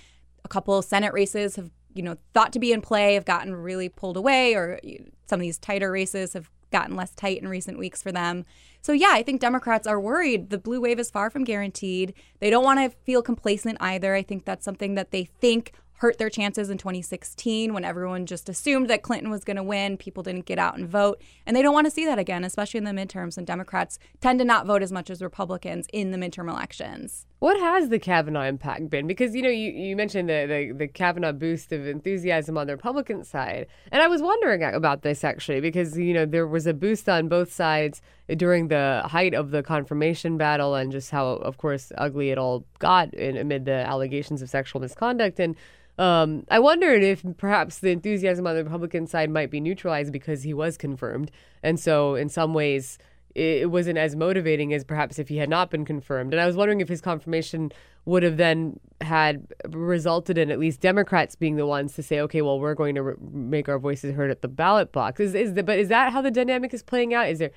A couple of Senate races have, you know, thought to be in play, have gotten really pulled away, or some of these tighter races have gotten less tight in recent weeks for them. So yeah, I think Democrats are worried. The blue wave is far from guaranteed. They don't want to feel complacent either. I think that's something that they think hurt their chances in 2016 when everyone just assumed that Clinton was going to win. People didn't get out and vote. And they don't want to see that again, especially in the midterms. And Democrats tend to not vote as much as Republicans in the midterm elections. What has the Kavanaugh impact been? Because you know you, you mentioned the, the the Kavanaugh boost of enthusiasm on the Republican side, and I was wondering about this actually because you know there was a boost on both sides during the height of the confirmation battle and just how, of course, ugly it all got in, amid the allegations of sexual misconduct. And um, I wondered if perhaps the enthusiasm on the Republican side might be neutralized because he was confirmed. And so, in some ways, it wasn't as motivating as perhaps if he had not been confirmed. And I was wondering if his confirmation would have then had resulted in at least Democrats being the ones to say, okay, well, we're going to re- make our voices heard at the ballot box. Is, is the, but is that how the dynamic is playing out? Is there,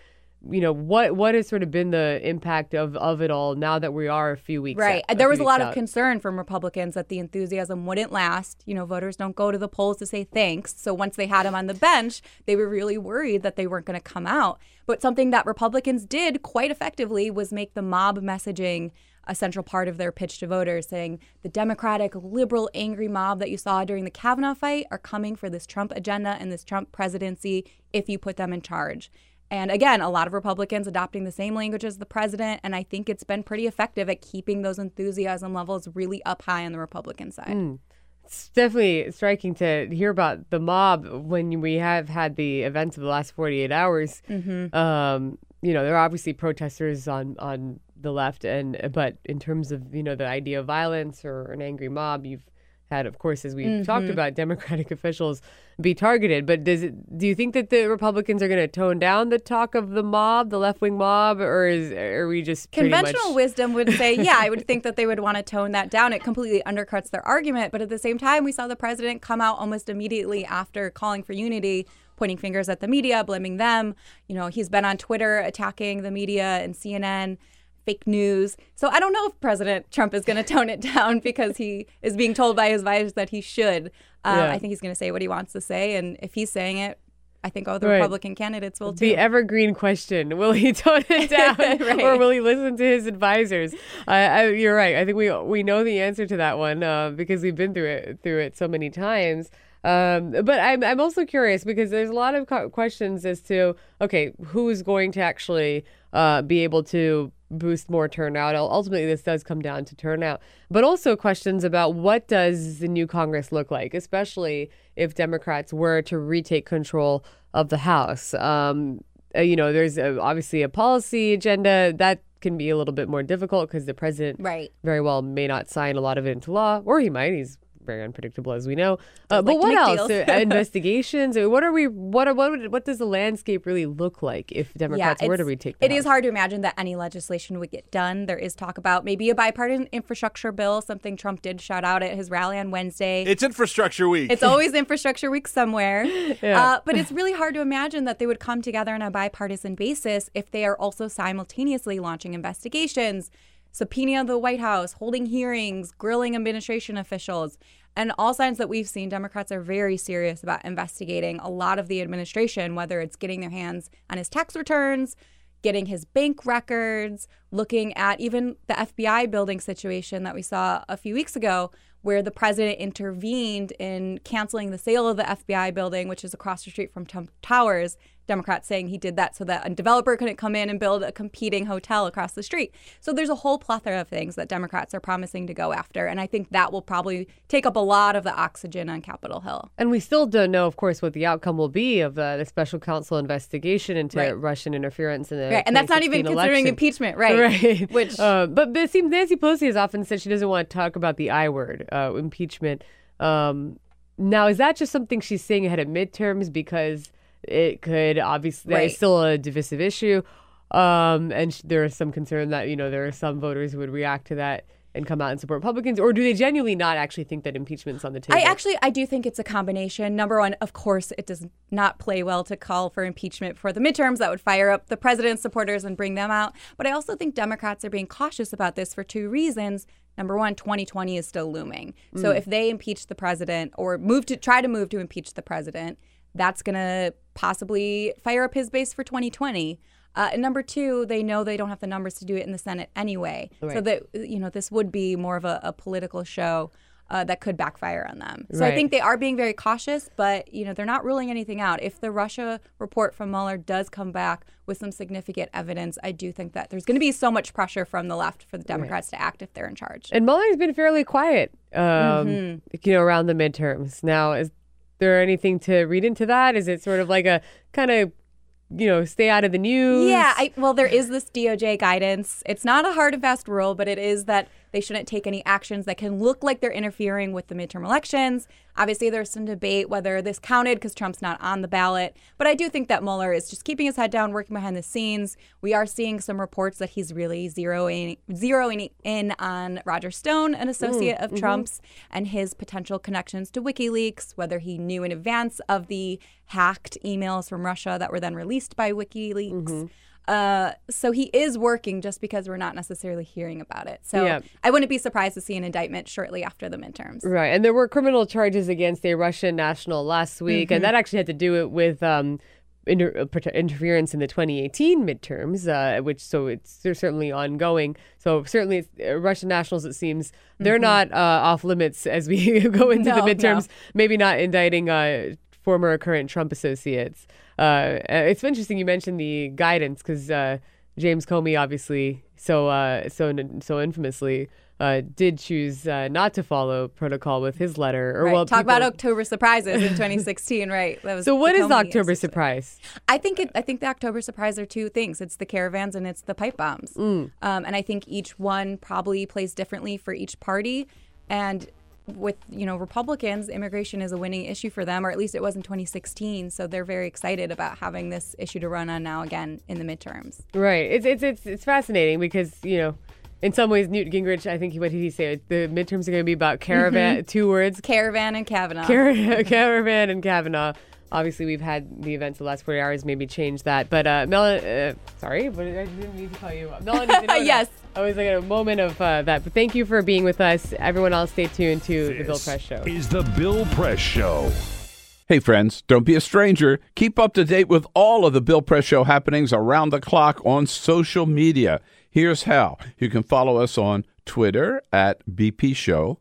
you know, what what has sort of been the impact of, of it all now that we are a few weeks right? out- there was a lot weeks of concern from Republicans that the enthusiasm wouldn't last. You know, voters don't go to the polls to say thanks. So once they had him on the bench, they were really worried that they weren't going to come out. But something that Republicans did quite effectively was make the mob messaging a central part of their pitch to voters, saying the Democratic, liberal, angry mob that you saw during the Kavanaugh fight are coming for this Trump agenda and this Trump presidency if you put them in charge. And again, a lot of Republicans adopting the same language as the president. And I think it's been pretty effective at keeping those enthusiasm levels really up high on the Republican side. Mm. It's definitely striking to hear about the mob when we have had the events of the last 48 hours. Mhm. Um, you know, there are obviously protesters on, on the left, and but in terms of you know the idea of violence or an angry mob, you've had, of course, as we've talked Mhm. about, Democratic officials be targeted. But does it? Do you think that the Republicans are going to tone down the talk of the mob, the left wing mob, or is are we just Conventional much- wisdom would say, yeah, I would think that they would want to tone that down. It completely undercuts their argument. But at the same time, we saw the president come out almost immediately after calling for unity, pointing fingers at the media, blaming them. You know, he's been on Twitter attacking the media and CNN. Fake news. So I don't know if President Trump is going to tone it down because he is being told by his advisors that he should. Um, Yeah. I think he's going to say what he wants to say, and if he's saying it, I think all the Right. Republican candidates will too. The evergreen question: Will he tone it down, Right. or will he listen to his advisors? I, I, you're right. I think we we know the answer to that one uh, because we've been through it through it so many times. Um, but I'm I'm also curious because there's a lot of co- questions as to okay, who is going to actually uh, be able to boost more turnout. Ultimately, this does come down to turnout, but also questions about what does the new Congress look like, especially if Democrats were to retake control of the House. Um, uh, you know, there's uh obviously a policy agenda that can be a little bit more difficult because the president Right. very well may not sign a lot of it into law, or he might. He's very unpredictable, as we know. Uh, but like what else? deals. Uh, investigations? What are we? What are, what would- what does the landscape really look like if Democrats were to it's- retake? The It is House? hard to imagine that any legislation would get done. There is talk about maybe a bipartisan infrastructure bill, something Trump did shout out at his rally on Wednesday. It's infrastructure week. It's always infrastructure week somewhere. Yeah. Uh, but it's really hard to imagine that they would come together on a bipartisan basis if they are also simultaneously launching investigations, subpoenaing the White House, holding hearings, grilling administration officials. And all signs that we've seen, Democrats are very serious about investigating a lot of the administration, whether it's getting their hands on his tax returns, getting his bank records, looking at even the FBI building situation that we saw a few weeks ago, where the president intervened in canceling the sale of the FBI building, which is across the street from Trump Towers. Democrats saying he did that so that a developer couldn't come in and build a competing hotel across the street. So there's a whole plethora of things that Democrats are promising to go after. And I think that will probably take up a lot of the oxygen on Capitol Hill. And we still don't know, of course, what the outcome will be of uh, the special counsel investigation into Right. Russian interference in the Right, and that's not even 2016 considering impeachment, right. Right. Which- uh, but, but it seems Nancy Pelosi has often said she doesn't want to talk about the I word, uh, impeachment. Um, now, is that just something she's saying ahead of midterms because it could obviously Right. there's still a divisive issue, um, and sh- there is some concern that you know there are some voters who would react to that and come out and support Republicans, or do they genuinely not actually think that impeachment's on the table? I actually I do think it's a combination. Number one, of course, it does not play well to call for impeachment for the midterms. That would fire up the president's supporters and bring them out. But I also think Democrats are being cautious about this for two reasons. Number one, 2020 is still looming. So Mm. if they impeach the president or move to try to move to impeach the president, that's going to possibly fire up his base for 2020. Uh, and number two, they know they don't have the numbers to do it in the Senate anyway. So that you know this would be more of a, a political show uh, that could backfire on them. So I think they are being very cautious, but you know they're not ruling anything out. If the Russia report from Mueller does come back with some significant evidence, I do think that there's going to be so much pressure from the left for the Democrats to act if they're in charge. And Mueller's been fairly quiet, um, Mhm. you know, around the midterms. Now, is there anything to read into that? Is it sort of like a kind of you know, stay out of the news. Yeah, I, well, there is this DOJ guidance. It's not a hard and fast rule, but it is that they shouldn't take any actions that can look like they're interfering with the midterm elections. Obviously, there's some debate whether this counted because Trump's not on the ballot. But I do think that Mueller is just keeping his head down, working behind the scenes. We are seeing some reports that he's really zeroing zeroing in on Roger Stone, an associate Mm, of mhm. Trump's, and his potential connections to WikiLeaks, whether he knew in advance of the hacked emails from Russia that were then released by WikiLeaks. Mm-hmm. Uh, so he is working just because we're not necessarily hearing about it. So Yeah. I wouldn't be surprised to see an indictment shortly after the midterms. Right. And there were criminal charges against a Russian national last week, Mhm. and that actually had to do it with um, inter- uh, interference in the 2018 midterms, uh, which so it's they're certainly ongoing. So certainly it's, uh, Russian nationals, it seems, they're Mhm. not uh, off limits as we go into No, the midterms. no. Maybe not indicting uh, former or current Trump associates. Uh, uh, it's interesting you mentioned the guidance because uh, James Comey obviously so uh, so so infamously uh, did choose uh, not to follow protocol with his letter. Or Right. well, Talk about October surprises in 2016, right? That was So What is the is the Comey October surprise? I think it. I think the October surprise are two things. It's the caravans and it's the pipe bombs. Mm. Um, and I think each one probably plays differently for each party. And with you know Republicans, immigration is a winning issue for them, or at least it was in 2016. So they're very excited about having this issue to run on now again in the midterms. Right. It's it's it's it's fascinating because you know. In some ways, Newt Gingrich, I think what did he say? The midterms are going to be about caravan, Mhm. two words. Caravan and Kavanaugh. Car- caravan and Kavanaugh. Obviously, we've had the events the last 40 hours maybe change that. But uh, Melon, uh, sorry, but I didn't mean to call you? Melanie. didn't know that. Yes. I was like a moment of uh, that. But thank you for being with us. Everyone else, stay tuned to the Bill Press Show. Is the Bill Press Show. Hey, friends, don't be a stranger. Keep up to date with all of the Bill Press Show happenings around the clock on social media. Here's how you can follow us on Twitter at BP Show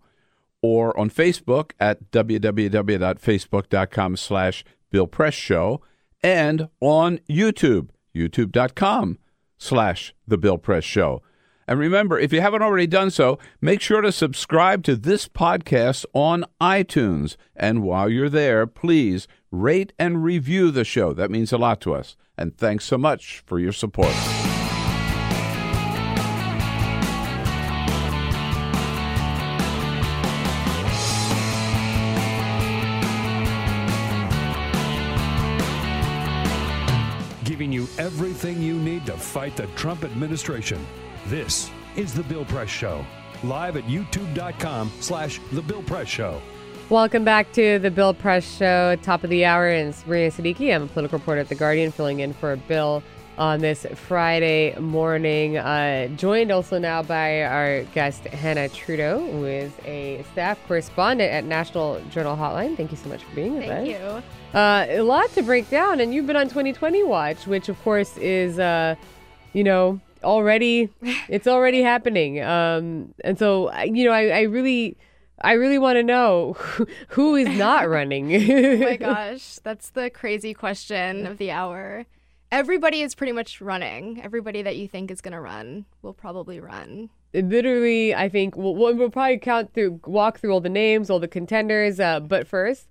or on Facebook at www.facebook.com slash Bill Press Show and on YouTube, youtube.com slash The Bill Press Show. And remember, if you haven't already done so, make sure to subscribe to this podcast on iTunes. And while you're there, please rate and review the show. That means a lot to us. And thanks so much for your support. Everything you need to fight the Trump administration. This is The Bill Press Show. Live at youtube.com slash The Bill Press Show. Welcome back to the Bill Press Show, top of the hour. And Sabrina Siddiqui. I'm a political reporter at The Guardian, filling in for Bill on this Friday morning. Uh, joined also now by our guest, Hanna Trudo, who is a staff correspondent at National Journal Hotline. Thank you so much for being with us. Thank you. Uh, a lot to break down, and you've been on 2020 Watch, which of course is, uh, you know, already it's already happening. Um, and so, you know, I, I really, I really want to know who, who is not running. oh my gosh, that's the crazy question of the hour. Everybody is pretty much running. Everybody that you think is going to run will probably run. Literally, I think we'll, we'll we'll probably count through, walk through all the names, all the contenders. Uh, but first,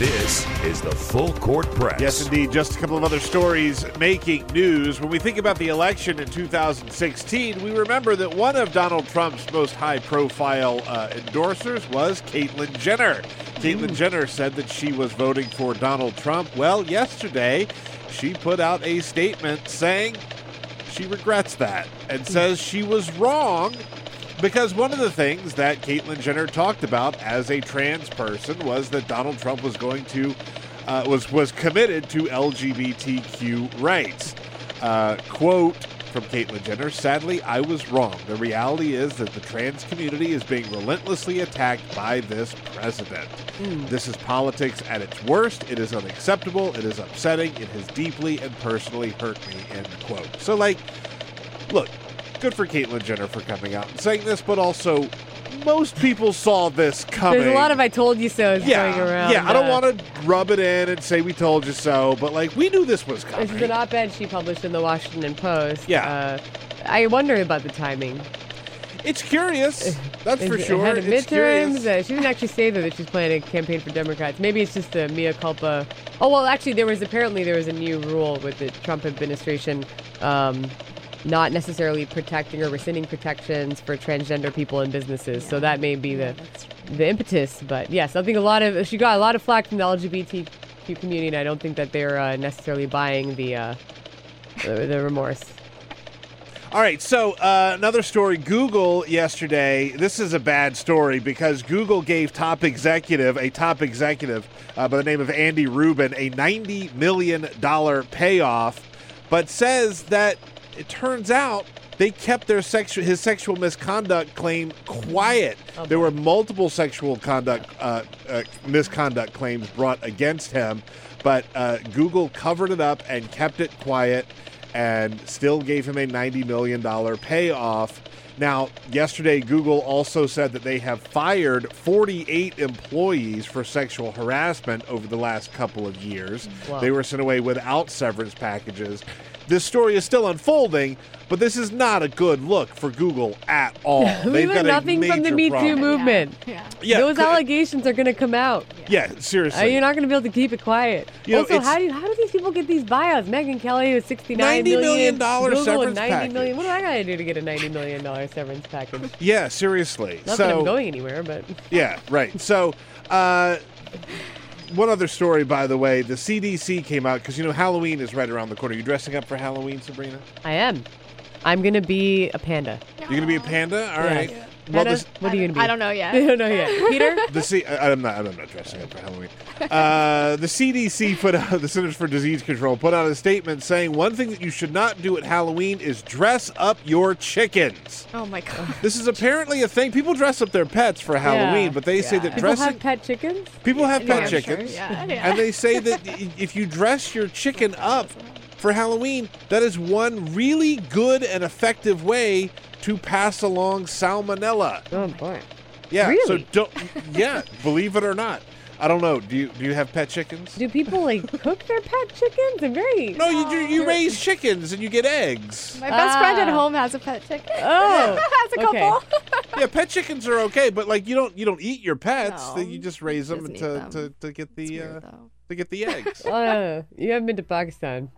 This is the Full Court Press. Yes, indeed. Just a couple of other stories making news. When we think about the election in 2016, we remember that one of Donald Trump's most high profile uh, endorsers was Caitlyn Jenner. Caitlyn Jenner said that she was voting for Donald Trump. Well, yesterday, she put out a statement saying she regrets that and says she was wrong because one of the things that Caitlyn Jenner talked about as a trans person was that Donald Trump was going to uh, was was committed to LGBTQ rights. Uh, quote from Caitlyn Jenner: "Sadly, I was wrong. The reality is that the trans community is being relentlessly attacked by this president. This is politics at its worst. It is unacceptable. It is upsetting. It has deeply and personally hurt me." End quote. So, like, look, good for Caitlyn Jenner for coming out and saying this, but also most people saw this coming. there's a lot of "I told you so" yeah, going around. yeah. I don't uh, want to rub it in and say we told you so, but like we knew this was coming. This is an op-ed she published in the Washington Post. Yeah. Uh, I wonder about the timing. It's curious. That's for sure. Ahead of midterms. Uh, she didn't actually say though that she's planning a campaign for Democrats. Maybe it's just a mea culpa. Oh well, actually, there was apparently there was a new rule with the Trump administration, um, not necessarily protecting or rescinding protections for transgender people and businesses. So that may be the the impetus. But yes, I think a lot of she got a lot of flack from the LGBTQ community, and I don't think that they're uh, necessarily buying the, uh, the the remorse. All right, so uh, another story. Google yesterday. This is a bad story because Google gave top executive, a top executive uh, by the name of Andy Rubin, a ninety million dollar payoff, but says that it turns out they kept their sexual his sexual misconduct claim quiet. there were multiple sexual conduct uh, uh, misconduct claims brought against him, but uh, Google covered it up and kept it quiet and still gave him a $90 million payoff. Now, yesterday, Google also said that they have fired 48 employees for sexual harassment over the last couple of years. Wow. They were sent away without severance packages. This story is still unfolding, but this is not a good look for Google at all. we They've learned got a nothing from the major Me Too problem. movement. Yeah, those could- allegations are going to come out. Yeah, seriously. Uh, you're not going to be able to keep it quiet. You know, also, it's- how do you, how do these people get these buyouts? Megyn Kelly was sixty nine $90 million Google severance ninety million. What do I got to do to get a ninety million dollar severance package? Yeah, seriously. Not so, that I'm going anywhere, but Yeah, right. So, uh, one other story, by the way, the CDC came out because you know Halloween is right around the corner. You dressing up for Halloween, Sabrina? I am. I'm going to be a panda. You're gonna be a panda. All Yeah. Right. Panda? this- what are you going to be? I don't know yet. I don't know yet. Peter? the C- I- I'm not. I'm not dressing up for Halloween. Uh, the CDC put out the Centers for Disease Control put out a statement saying one thing that you should not do at Halloween is dress up your chickens. Oh my god. This is apparently a thing. People dress up their pets for Halloween, Yeah. but they say that People dressing have pet chickens? People have Yeah, pet sure, chickens, yeah, yeah. and they say that if you dress your chicken up for Halloween, that is one really good and effective way to pass along salmonella. Oh boy! Yeah. So don't. Yeah. believe it or not. I don't know. Do you do you have pet chickens? Do people like cook their pet chickens? I'm very. No, you do, you raise chickens and you get eggs. My best friend at Ah. home has a pet chicken. Oh, has a okay. couple. yeah, pet chickens are okay, but like you don't you don't eat your pets. No, you just raise them to, them. to to get the uh, to get the eggs. Uh, you haven't been to Pakistan.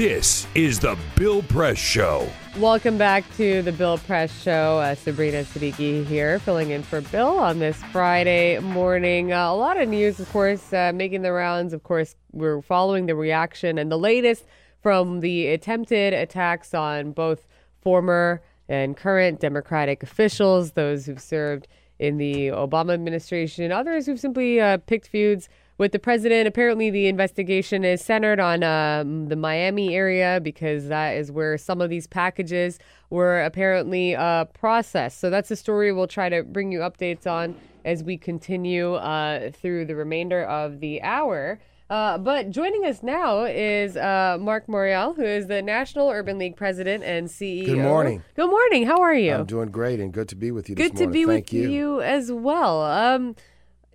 This is the Bill Press Show. Welcome back to the Bill Press Show. Uh, Sabrina Siddiqui here, filling in for Bill on this Friday morning. Uh, a lot of news, of course, uh, making the rounds. Of course, we're following the reaction and the latest from the attempted attacks on both former and current Democratic officials, those who've served in the Obama administration, others who've simply uh, picked feuds with the president. Apparently, the investigation is centered on um, the Miami area because that is where some of these packages were apparently uh, processed. So that's a story we'll try to bring you updates on as we continue uh, through the remainder of the hour. Uh, but joining us now is uh, Marc Morial, who is the National Urban League president and CEO. Good morning. Good morning. How are you? I'm doing great and good to be with you this Good to be Thank with you. you. as well. Um,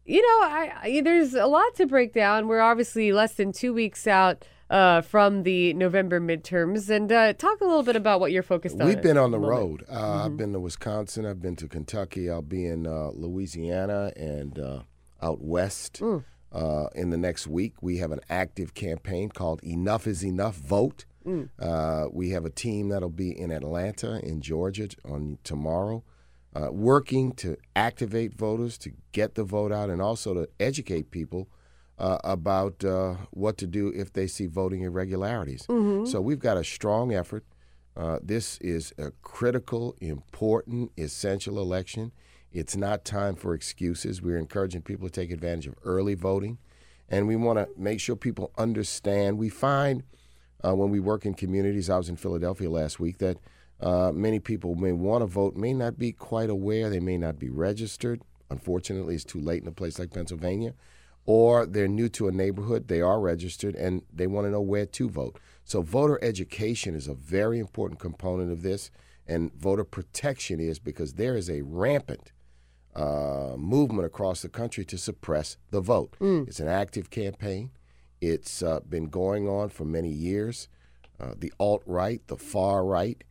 you know, I, I there's a lot to break down. We're obviously less than two weeks out uh, from the November midterms, and uh, talk a little bit about what you're focused on. We've been on the road. Uh, I've been to Wisconsin. I've been to Kentucky. I'll be in uh, Louisiana and uh, out west. Uh, in the next week, we have an active campaign called Enough is Enough Vote. Mm. Uh, we have a team that'll be in Atlanta, in Georgia, on tomorrow, uh, working to activate voters, to get the vote out, and also to educate people uh, about uh, what to do if they see voting irregularities. Mhm. So we've got a strong effort. Uh, this is a critical, important, essential election. It's not time for excuses. We're encouraging people to take advantage of early voting, and we want to make sure people understand. We find uh, when we work in communities, I was in Philadelphia last week, that uh, many people may want to vote, may not be quite aware, they may not be registered. Unfortunately, it's too late in a place like Pennsylvania. Or they're new to a neighborhood, they are registered, and they want to know where to vote. So, voter education is a very important component of this, and voter protection is because there is a rampant uh, movement across the country to suppress the vote. It's an active campaign. It's uh, been going on for many years. Uh, the alt right, the far right,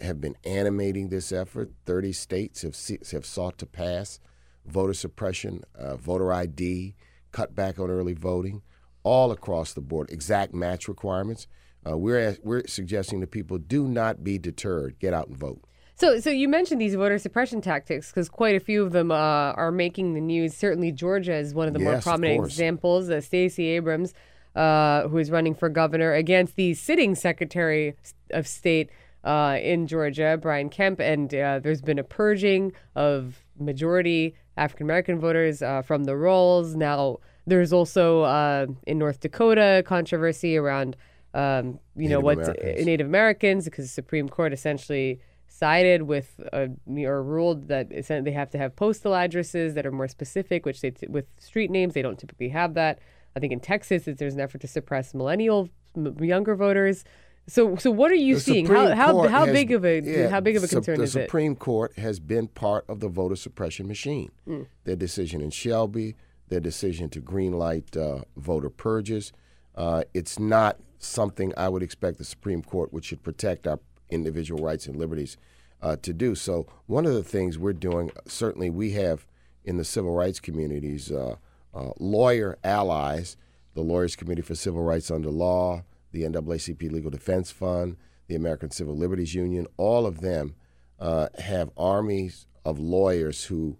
have been animating this effort. 30 states have, have sought to pass voter suppression, uh, voter ID, cut back on early voting, all across the board, exact match requirements. Uh, we're, we're suggesting to people do not be deterred. Get out and vote. So, so you mentioned these voter suppression tactics because quite a few of them uh, are making the news. Certainly, Georgia is one of the more Yes, of prominent examples. Uh, Stacey Abrams, uh, who is running for governor against the sitting Secretary of State uh, in Georgia, Brian Kemp, and uh, there's been a purging of majority African American voters uh, from the rolls. Now, there's also uh, in North Dakota controversy around, um, you know, Native what Americans. Native Americans because the Supreme Court essentially sided with uh, or ruled that they have to have postal addresses that are more specific, which they t- with street names they don't typically have that. I think in Texas it's, there's an effort to suppress millennial m- younger voters. So so what are you The seeing? Supreme How how, Court how has- big of a yeah, how big of a concern the is it? The Supreme Court has been part of the voter suppression machine. Mm. Their decision in Shelby, their decision to greenlight uh, voter purges. Uh, it's not something I would expect the Supreme Court, which should protect our individual rights and liberties, uh, to do. So one of the things we're doing, certainly we have in the civil rights communities, uh, uh, lawyer allies, the Lawyers Committee for Civil Rights Under Law, the NAACP Legal Defense Fund, the American Civil Liberties Union, all of them uh, have armies of lawyers who,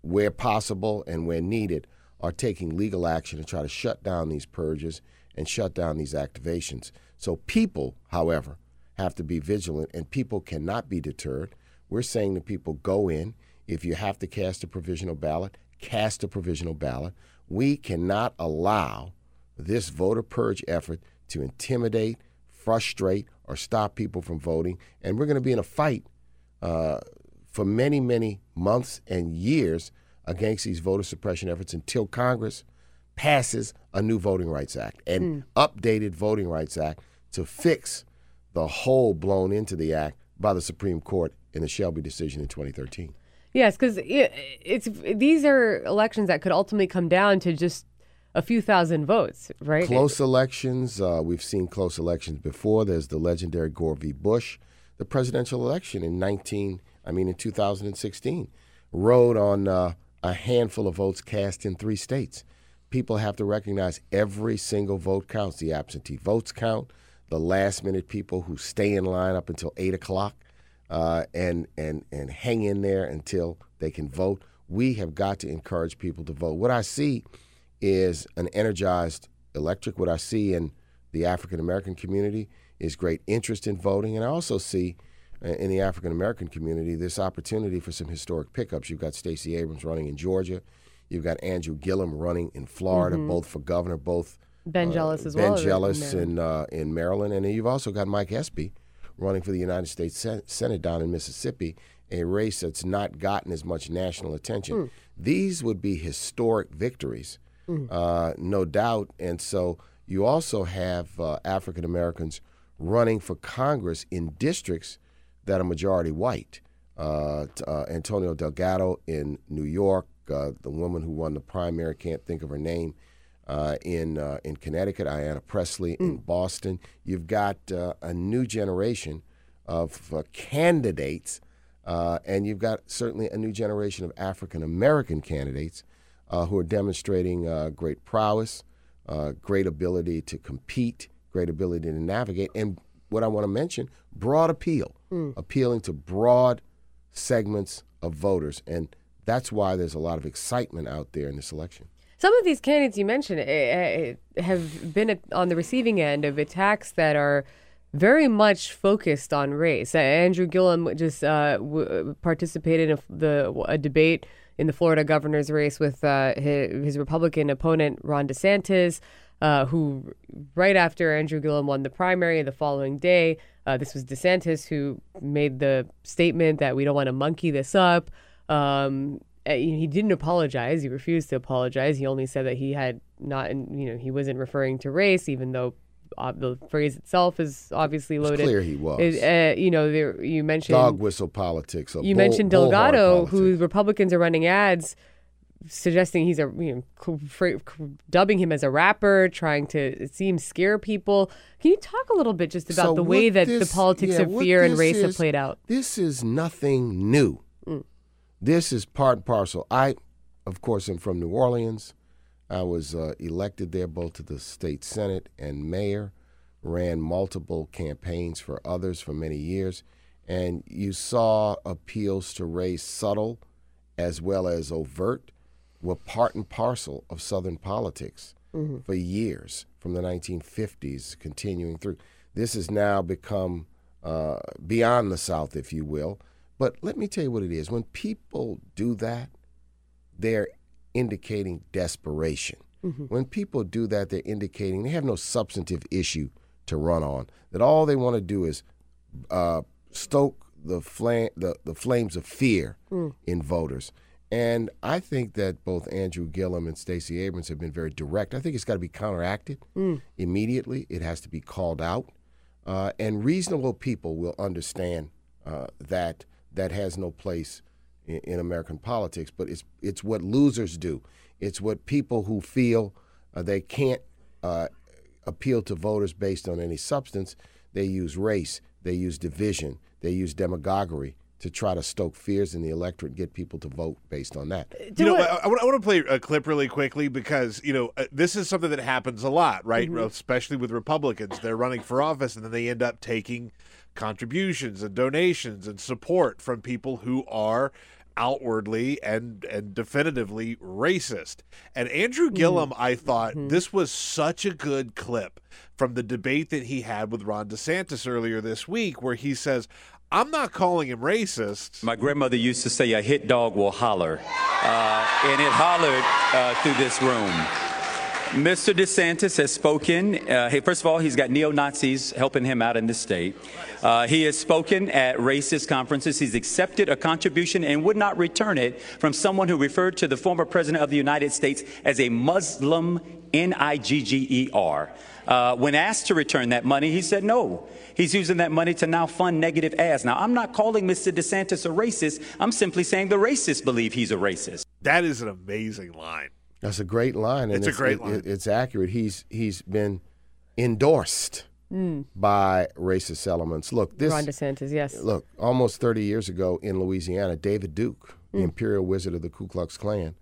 where possible and where needed, are taking legal action to try to shut down these purges and shut down these activations. So people, however, have to be vigilant and people cannot be deterred. We're saying to people go in. If you have to cast a provisional ballot, cast a provisional ballot. We cannot allow this voter purge effort to intimidate, frustrate, or stop people from voting. And we're going to be in a fight uh, for many, many months and years against these voter suppression efforts until Congress passes a new Voting Rights Act and updated Voting Rights Act to fix the hole blown into the act by the Supreme Court in the Shelby decision in 2013. Yes, because it, it's these are elections that could ultimately come down to just a few thousand votes, right? Close elections. Uh, we've seen close elections before. There's the legendary Gore v. Bush. The presidential election in 19, I mean in 2016, rode on uh, a handful of votes cast in three states. People have to recognize every single vote counts. The absentee votes count. The last minute people who stay in line up until eight o'clock uh, and and and hang in there until they can vote. We have got to encourage people to vote. What I see is an energized electric. What I see in the African American community is great interest in voting, and I also see uh, in the African American community this opportunity for some historic pickups. You've got Stacey Abrams running in Georgia. You've got Andrew Gillum running in Florida, Mhm. both for governor, both Ben uh, Jealous as ben well. in Jealous in uh, in Maryland, and then you've also got Mike Espy running for the United States Sen- Senate down in Mississippi, a race that's not gotten as much national attention. Mm. These would be historic victories, Mm. uh, no doubt. And so you also have uh, African Americans running for Congress in districts that are majority white. Uh, uh, Antonio Delgado in New York, uh, the woman who won the primary, can't think of her name, uh, in uh, in Connecticut, Ayanna Pressley in Boston. You've got uh, a new generation of uh, candidates, uh, and you've got certainly a new generation of African American candidates uh, who are demonstrating uh, great prowess, uh, great ability to compete, great ability to navigate, and what I want to mention, broad appeal, Mm. appealing to broad segments of voters, and that's why there's a lot of excitement out there in this election. Some of these candidates you mentioned eh, eh, have been on the receiving end of attacks that are very much focused on race. Uh, Andrew Gillum just uh, w- participated in a, the a debate in the Florida governor's race with uh, his, his, Republican opponent Ron DeSantis, uh, who right after Andrew Gillum won the primary the following day, uh, this was DeSantis who made the statement that we don't want to monkey this up. Um, he didn't apologize. He refused to apologize. He only said that he had not, you know, he wasn't referring to race, even though uh, the phrase itself is obviously loaded. It's clear he was. It, uh, you know, there, you mentioned dog whistle politics. You bull, mentioned Delgado, who Republicans are running ads suggesting he's a you know dubbing him as a rapper, trying to it seems scare people. Can you talk a little bit just about so the way that this, the politics yeah, of fear and race is, have played out? This is nothing new. Mm. This is part and parcel. I, of course, am from New Orleans. I was uh, elected there both to the state senate and mayor. Ran multiple campaigns for others for many years, and you saw appeals to race subtle as well as overt were part and parcel of Southern politics mm-hmm. for years, from the 1950s continuing through. This has now become uh, beyond the South, if you will. But let me tell you what it is. When people do that, they're indicating desperation. Mm-hmm. When people do that, they're indicating they have no substantive issue to run on. That all they want to do is uh, stoke the flame, the, the flames of fear mm. in voters. And I think that both Andrew Gillum and Stacey Abrams have been very direct. I think it's got to be counteracted mm. immediately. It has to be called out, uh, and reasonable people will understand uh, that that has no place in, in, American politics. But it's it's what losers do. It's what people who feel uh, they can't uh, appeal to voters based on any substance. They use race. They use division. They use demagoguery to try to stoke fears in the electorate and get people to vote based on that. You know, I, I, want to play a clip really quickly because, you know, uh, this is something that happens a lot, right? Mm-hmm. Especially with Republicans. They're running for office and then they end up taking contributions and donations and support from people who are outwardly and and definitively racist. And Andrew mm-hmm. Gillum, mm-hmm. I thought mm-hmm. this was such a good clip from the debate that he had with Ron DeSantis earlier this week, where he says, I'm not calling him racist. My grandmother used to say, a hit dog will holler. Uh, and it hollered uh, through this room. Mr. DeSantis has spoken. Uh, hey, first of all, he's got neo Nazis helping him out in the state. Uh, he has spoken at racist conferences. He's accepted a contribution and would not return it from someone who referred to the former president of the United States as a Muslim, N I G G E R. Uh, when asked to return that money, he said no. He's using that money to now fund negative ads. Now, I'm not calling Mr. DeSantis a racist. I'm simply saying the racists believe he's a racist. That is an amazing line. That's a great line. And it's, it's a great it, line. It, it's accurate. He's he's been endorsed mm. by racist elements. Look, this Ron DeSantis, yes. Look, almost 30 years ago in Louisiana, David Duke, mm. the Imperial Wizard of the Ku Klux Klan,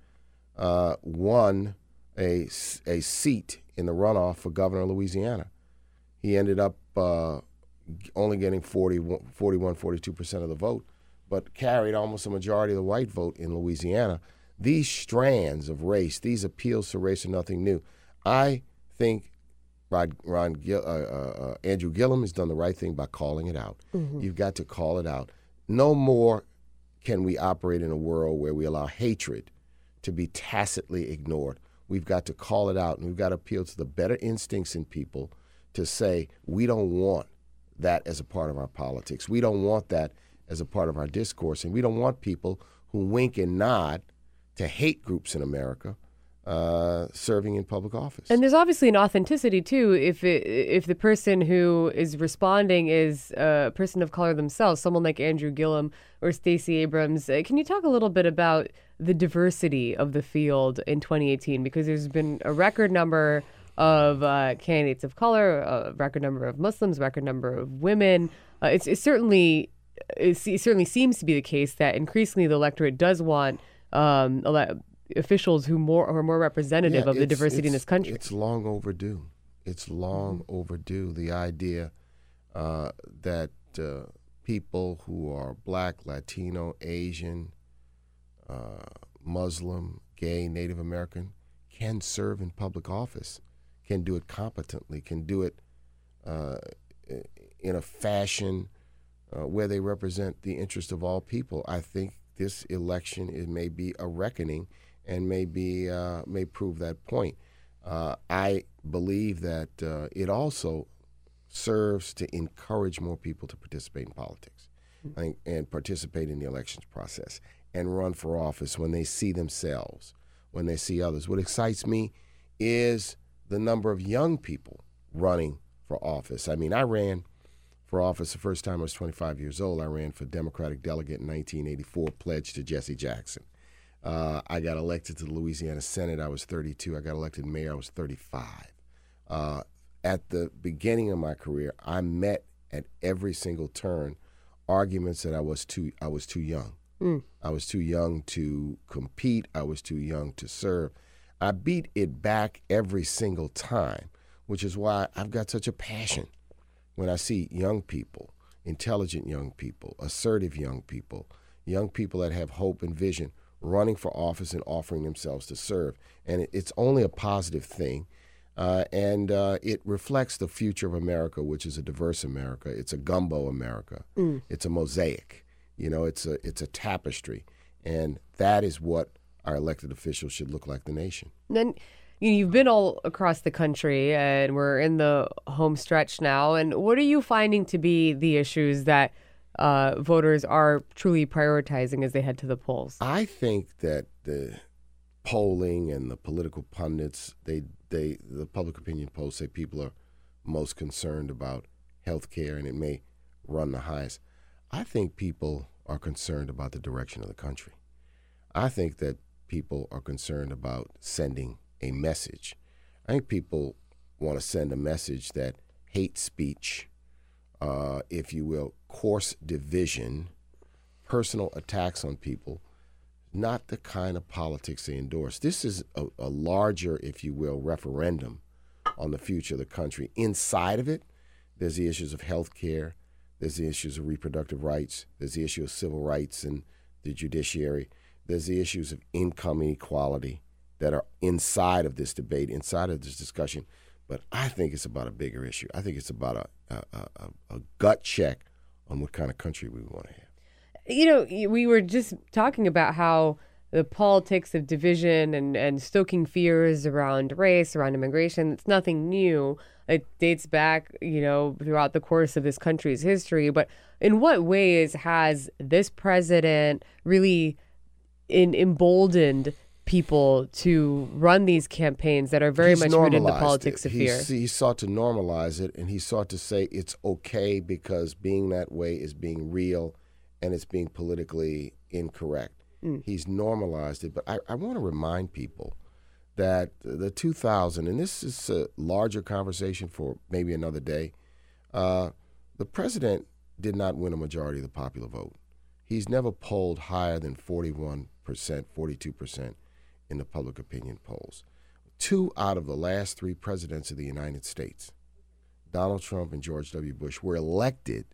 uh, won a a seat in the runoff for governor of Louisiana. He ended up uh, only getting 40, 41, 42% of the vote, but carried almost a majority of the white vote in Louisiana. These strands of race, these appeals to race are nothing new. I think Ron, Ron uh, uh, uh, Andrew Gillum has done the right thing by calling it out. Mm-hmm. You've got to call it out. No more can we operate in a world where we allow hatred to be tacitly ignored. We've got to call it out, and we've got to appeal to the better instincts in people to say we don't want that as a part of our politics. We don't want that as a part of our discourse. And we don't want people who wink and nod to hate groups in America uh, serving in public office. And there's obviously an authenticity too. If it, if the person who is responding is a person of color themselves, someone like Andrew Gillum or Stacey Abrams, uh, can you talk a little bit about the diversity of the field in 2018? Because there's been a record number of uh, candidates of color, a record number of Muslims, record number of women. Uh, it's, it's certainly it certainly seems to be the case that increasingly the electorate does want um, ele- officials who more are more representative yeah, of the diversity in this country. It's long overdue. It's long mm-hmm. overdue. The idea uh, that uh, people who are black, Latino, Asian, uh, Muslim, gay, Native American can serve in public office can do it competently, can do it uh, in a fashion uh, where they represent the interest of all people. I think this election it may be a reckoning and may be uh, may prove that point. Uh, I believe that uh, it also serves to encourage more people to participate in politics and, and participate in the elections process and run for office when they see themselves, when they see others. What excites me is the number of young people running for office. I mean, I ran for office the first time I was 25 years old. I ran for Democratic delegate in 1984, pledged to Jesse Jackson. Uh, I got elected to the Louisiana Senate. I was 32. I got elected mayor. I was 35. Uh, at the beginning of my career, I met at every single turn arguments that I was too I was too young. Mm. I was too young to compete. I was too young to serve. I beat it back every single time, which is why I've got such a passion when I see young people, intelligent young people, assertive young people, young people that have hope and vision running for office and offering themselves to serve. And it's only a positive thing. Uh, and uh, it reflects the future of America, which is a diverse America. It's a gumbo America. Mm. It's a mosaic. You know, it's a it's a tapestry, and that is what our elected officials should look like the nation. Then you know, you've been all across the country, and we're in the home stretch now. And what are you finding to be the issues that uh, voters are truly prioritizing as they head to the polls? I think that the polling and the political pundits, they they the public opinion polls say people are most concerned about health care and it may run the highest. I think people are concerned about the direction of the country. I think that people are concerned about sending a message. I think people want to send a message that hate speech, uh, if you will, coarse division, personal attacks on people, not the kind of politics they endorse. This is a, a larger, if you will, referendum on the future of the country. Inside of it, there's the issues of health care, there's the issues of reproductive rights, there's the issue of civil rights and the judiciary, there's the issues of income inequality that are inside of this debate, inside of this discussion. But I think it's about a bigger issue. I think it's about a, a, a, a gut check on what kind of country we want to have. You know, we were just talking about how the politics of division and, and stoking fears around race, around immigration, it's nothing new. It dates back, you know, throughout the course of this country's history. But in what ways has this president really in, emboldened people to run these campaigns that are very He's much rooted in the politics it. of He's- fear? He sought to normalize it, and he sought to say it's okay because being that way is being real, and it's being politically incorrect. Mm. He's normalized it, but I, I want to remind people that the 2000, and this is a larger conversation for maybe another day. Uh, the president did not win a majority of the popular vote. He's never polled higher than 41%, 42% in the public opinion polls. Two out of the last three presidents of the United States, Donald Trump and George W. Bush, were elected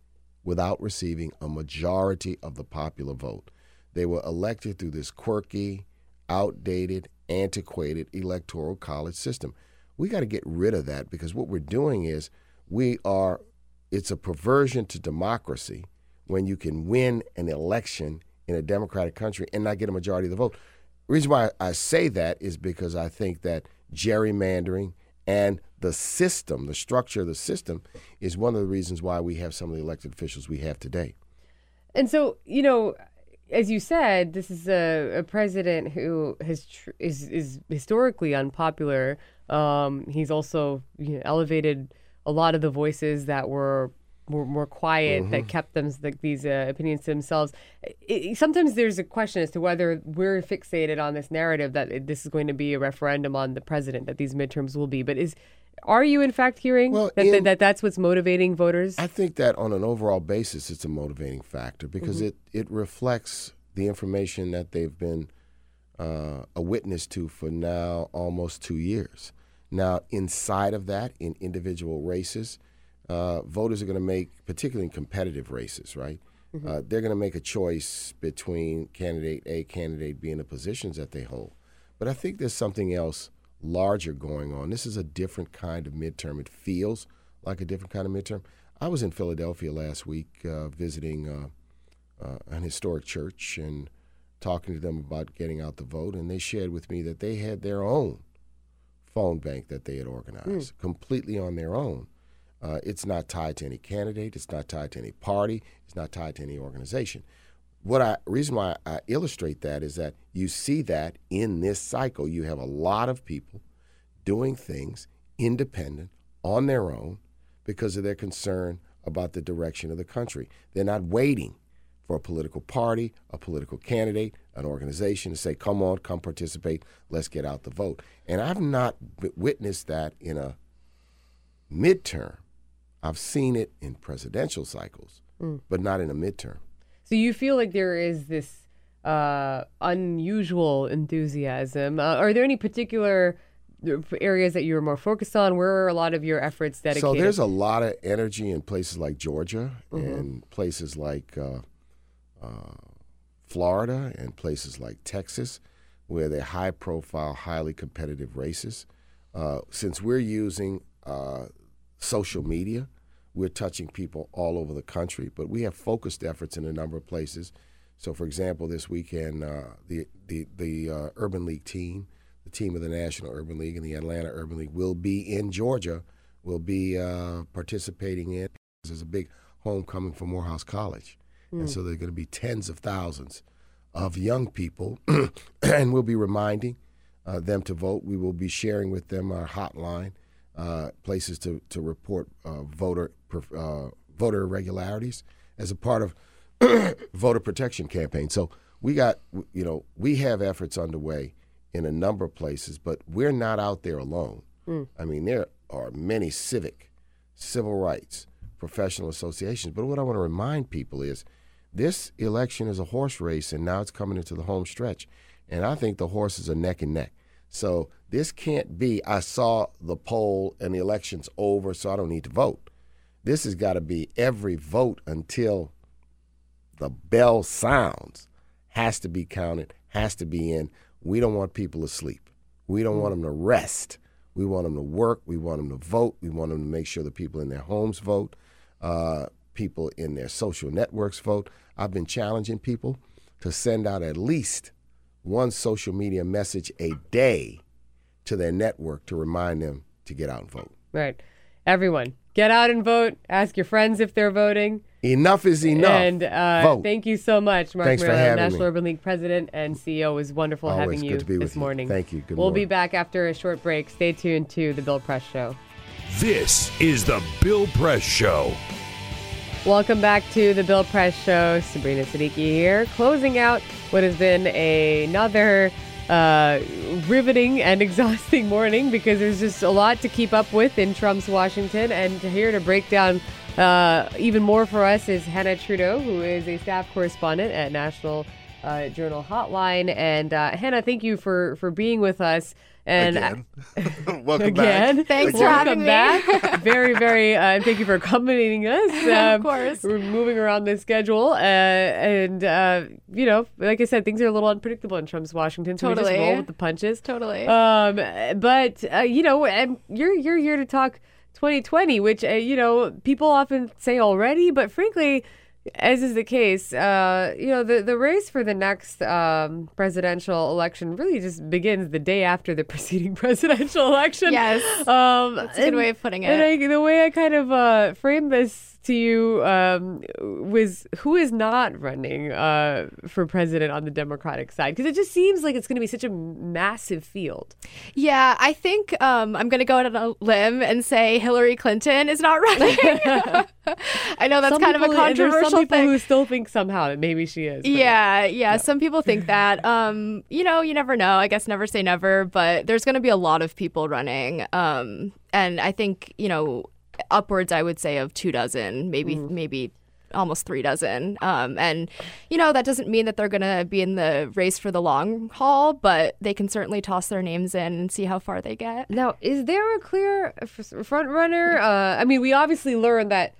without receiving a majority of the popular vote. They were elected through this quirky, outdated, antiquated electoral college system. We got to get rid of that because what we're doing is we are, it's a perversion to democracy when you can win an election in a democratic country and not get a majority of the vote. The reason why I say that is because I think that gerrymandering and the system, the structure of the system, is one of the reasons why we have some of the elected officials we have today. And so, you know, as you said, this is a, a president who has tr- is is historically unpopular. Um, he's also you know, elevated a lot of the voices that were more, more quiet that Mhm. kept them like these uh, opinions to themselves. It, it- sometimes there's a question as to whether we're fixated on this narrative that this is going to be a referendum on the president, that these midterms will be. But is are you in fact hearing that, that, in- that that's what's motivating voters? I think that on an overall basis, it's a motivating factor because Mhm. it, it reflects the information that they've been uh, a witness to for now almost two years. Now, inside of that, in individual races, uh, voters are going to make, particularly in competitive races, right? Mhm. Uh, they're going to make a choice between candidate A, candidate B, and the positions that they hold. But I think there's something else larger going on. This is a different kind of midterm. It feels like a different kind of midterm. I was in Philadelphia last week uh, visiting uh, uh, an historic church and talking to them about getting out the vote, and they shared with me that they had their own phone bank that they had organized completely on their own. Uh, it's not tied to any candidate. It's not tied to any party. It's not tied to any organization. What I reason why I illustrate that is that you see that in this cycle, you have a lot of people doing things independent on their own because of their concern about the direction of the country. They're not waiting for a political party, a political candidate, an organization to say, come on, come participate, let's get out the vote. And I've not witnessed that in a midterm. I've seen it in presidential cycles, Mm. but not in a midterm. So you feel like there is this uh, unusual enthusiasm. Uh, are there any particular uh, areas that you're more focused on? Where are a lot of your efforts dedicated? So there's a lot of energy in places like Georgia Mhm. and places like uh, uh, Florida and places like Texas, where they're high profile, highly competitive races. Uh, since we're using uh, social media, we're touching people all over the country, but we have focused efforts in a number of places. So, for example, this weekend, uh, the the the uh, Urban League team, the team of the National Urban League and the Atlanta Urban League, will be in Georgia. Will be uh, participating in. There's a big homecoming for Morehouse College, Hmm. and so there are going to be tens of thousands of young people, and we'll be reminding uh, them to vote. We will be sharing with them our hotline, uh, places to to report uh, voter uh, voter irregularities as a part of voter protection campaign. So we got you know we have efforts underway in a number of places, but we're not out there alone. Mm. I mean, there are many civic, civil rights, professional associations. But what I want to remind people is this election is a horse race, and now it's coming into the home stretch. And I think the horses are neck and neck. So this can't be, I saw the poll and the election's over, so I don't need to vote. This has got to be every vote until the bell sounds has to be counted, has to be in. We don't want people asleep. We don't want them to rest. We want them to work. We want them to vote. We want them to make sure the people in their homes vote, uh, people in their social networks vote. I've been challenging people to send out at least one social media message a day to their network to remind them to get out and vote. Right. Everyone, get out and vote. Ask your friends if they're voting. Enough is enough. And uh, Vote. thank you so much, Marc Thanks for Morial, having National me. Urban League President and CEO. It was wonderful Always having good you to be this with you. morning. Thank you. Good we'll be back after a short break. Stay tuned to the Bill Press Show. This is the Bill Press Show. Welcome back to the Bill Press Show. Sabrina Siddiqui here, closing out what has been another uh, riveting and exhausting morning because there's just a lot to keep up with in Trump's Washington. And here to break down uh, even more for us is Hanna Trudo, who is a staff correspondent at National uh, Journal Hotline. And uh, Hannah, thank you for for being with us. And Again. Welcome again. back. Thanks for Welcome having me. back. very, very. Uh, thank you for accompanying us. Of Um, course. We're moving around the schedule, uh, and uh, you know, like I said, things are a little unpredictable in Trump's Washington. So we just Totally. roll with the punches. Totally. Um, but uh, you know, and you're you're here to talk 2020, which uh, you know people often say already, but frankly. As is the case, uh, you know the, the race for the next um, presidential election really just begins the day after the preceding presidential election. Yes. um, That's a good and- way of putting it. And. I, the way I kind of uh, framed this to you um, was who is not running uh, for president on the Democratic side because it just seems like it's going to be such a massive field. Yeah, I think um, I'm going to go out on a limb and say Hillary Clinton is not running. I know that's Some kind of a people- controversial some people thing. who still think somehow that maybe she is. but- Yeah, yeah, Some people think that. Um, you know, you never know. I guess never say never, but there's going to be a lot of people running. Um, and I think you know, upwards, I would say of two dozen, maybe maybe almost three dozen. Um, and you know, that doesn't mean that they're going to be in the race for the long haul, but they can certainly toss their names in and see how far they get. Now, is there a clear front runner? Uh, I mean, we obviously learned that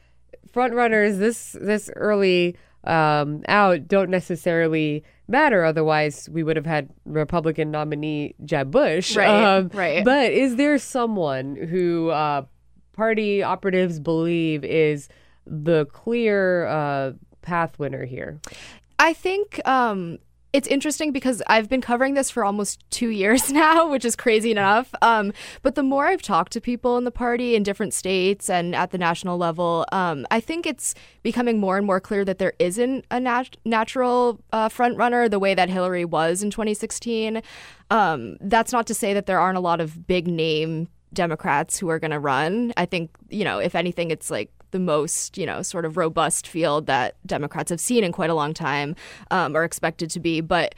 front runners this this early um, out don't necessarily matter. Otherwise, we would have had Republican nominee Jeb Bush. Um, Right, right. But is there someone who uh, party operatives believe is the clear uh, path winner here? I think um, it's interesting because I've been covering this for almost two years now, which is crazy enough. Um, but the more I've talked to people in the party in different states and at the national level, um, I think it's becoming more and more clear that there isn't a nat- natural uh, front runner the way that Hillary was in 2016. Um, that's not to say that there aren't a lot of big name Democrats who are going to run. I think, you know, if anything, it's like the most, you know, sort of robust field that Democrats have seen in quite a long time um, or expected to be. But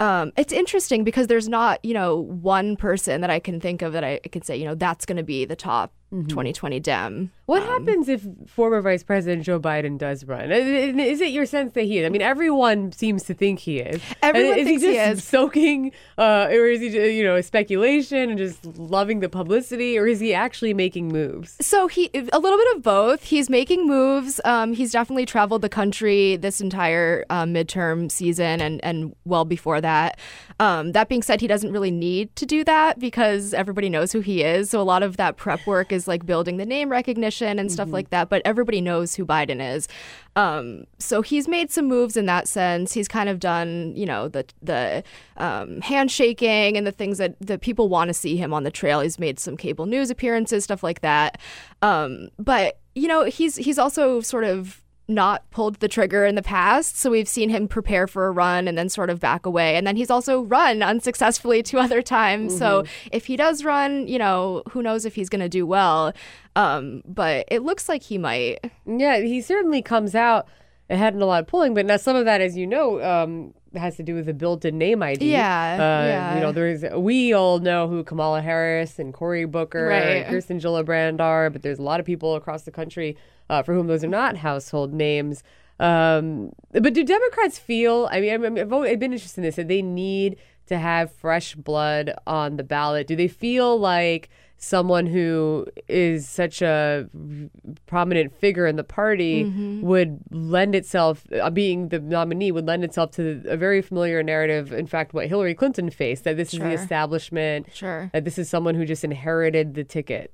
um, it's interesting because there's not, you know, one person that I can think of that I can say, you know, that's going to be the top Mhm. 2020 Dem. What Um, happens if former Vice President Joe Biden does run? Is it your sense that he is? I mean, everyone seems to think he is. Everyone is thinks he he just is. soaking, uh, or is he, you know, speculation and just loving the publicity, or is he actually making moves? So he a little bit of both. He's making moves. Um, he's definitely traveled the country this entire uh, midterm season and and well before that. Um, that being said, he doesn't really need to do that because everybody knows who he is. So a lot of that prep work is like building the name recognition and stuff Mhm. like that. But everybody knows who Biden is. Um, so he's made some moves in that sense. He's kind of done, you know, the the um, handshaking and the things that that people want to see him on the trail. He's made some cable news appearances, stuff like that. Um, but you know, he's he's also sort of not pulled the trigger in the past. So we've seen him prepare for a run and then sort of back away. And then he's also run unsuccessfully two other times. So Mhm. if he does run, you know, who knows if he's going to do well. Um, but it looks like he might. Yeah, he certainly comes out ahead in a lot of polling, but now some of that, as you know, um, has to do with the built-in name ID. Yeah, uh, yeah. You know, there's we all know who Kamala Harris and Cory Booker Right. and Kirsten Gillibrand are, but there's a lot of people across the country uh, for whom those are not household names. Um, but do Democrats feel? I mean, I'm- I've, always, I've been interested in this. That they need to have fresh blood on the ballot. Do they feel like someone who is such a prominent figure in the party Mhm. would lend itself, uh, being the nominee, would lend itself to a very familiar narrative. In fact, what Hillary Clinton faced that this is the establishment, Sure. that this is someone who just inherited the ticket.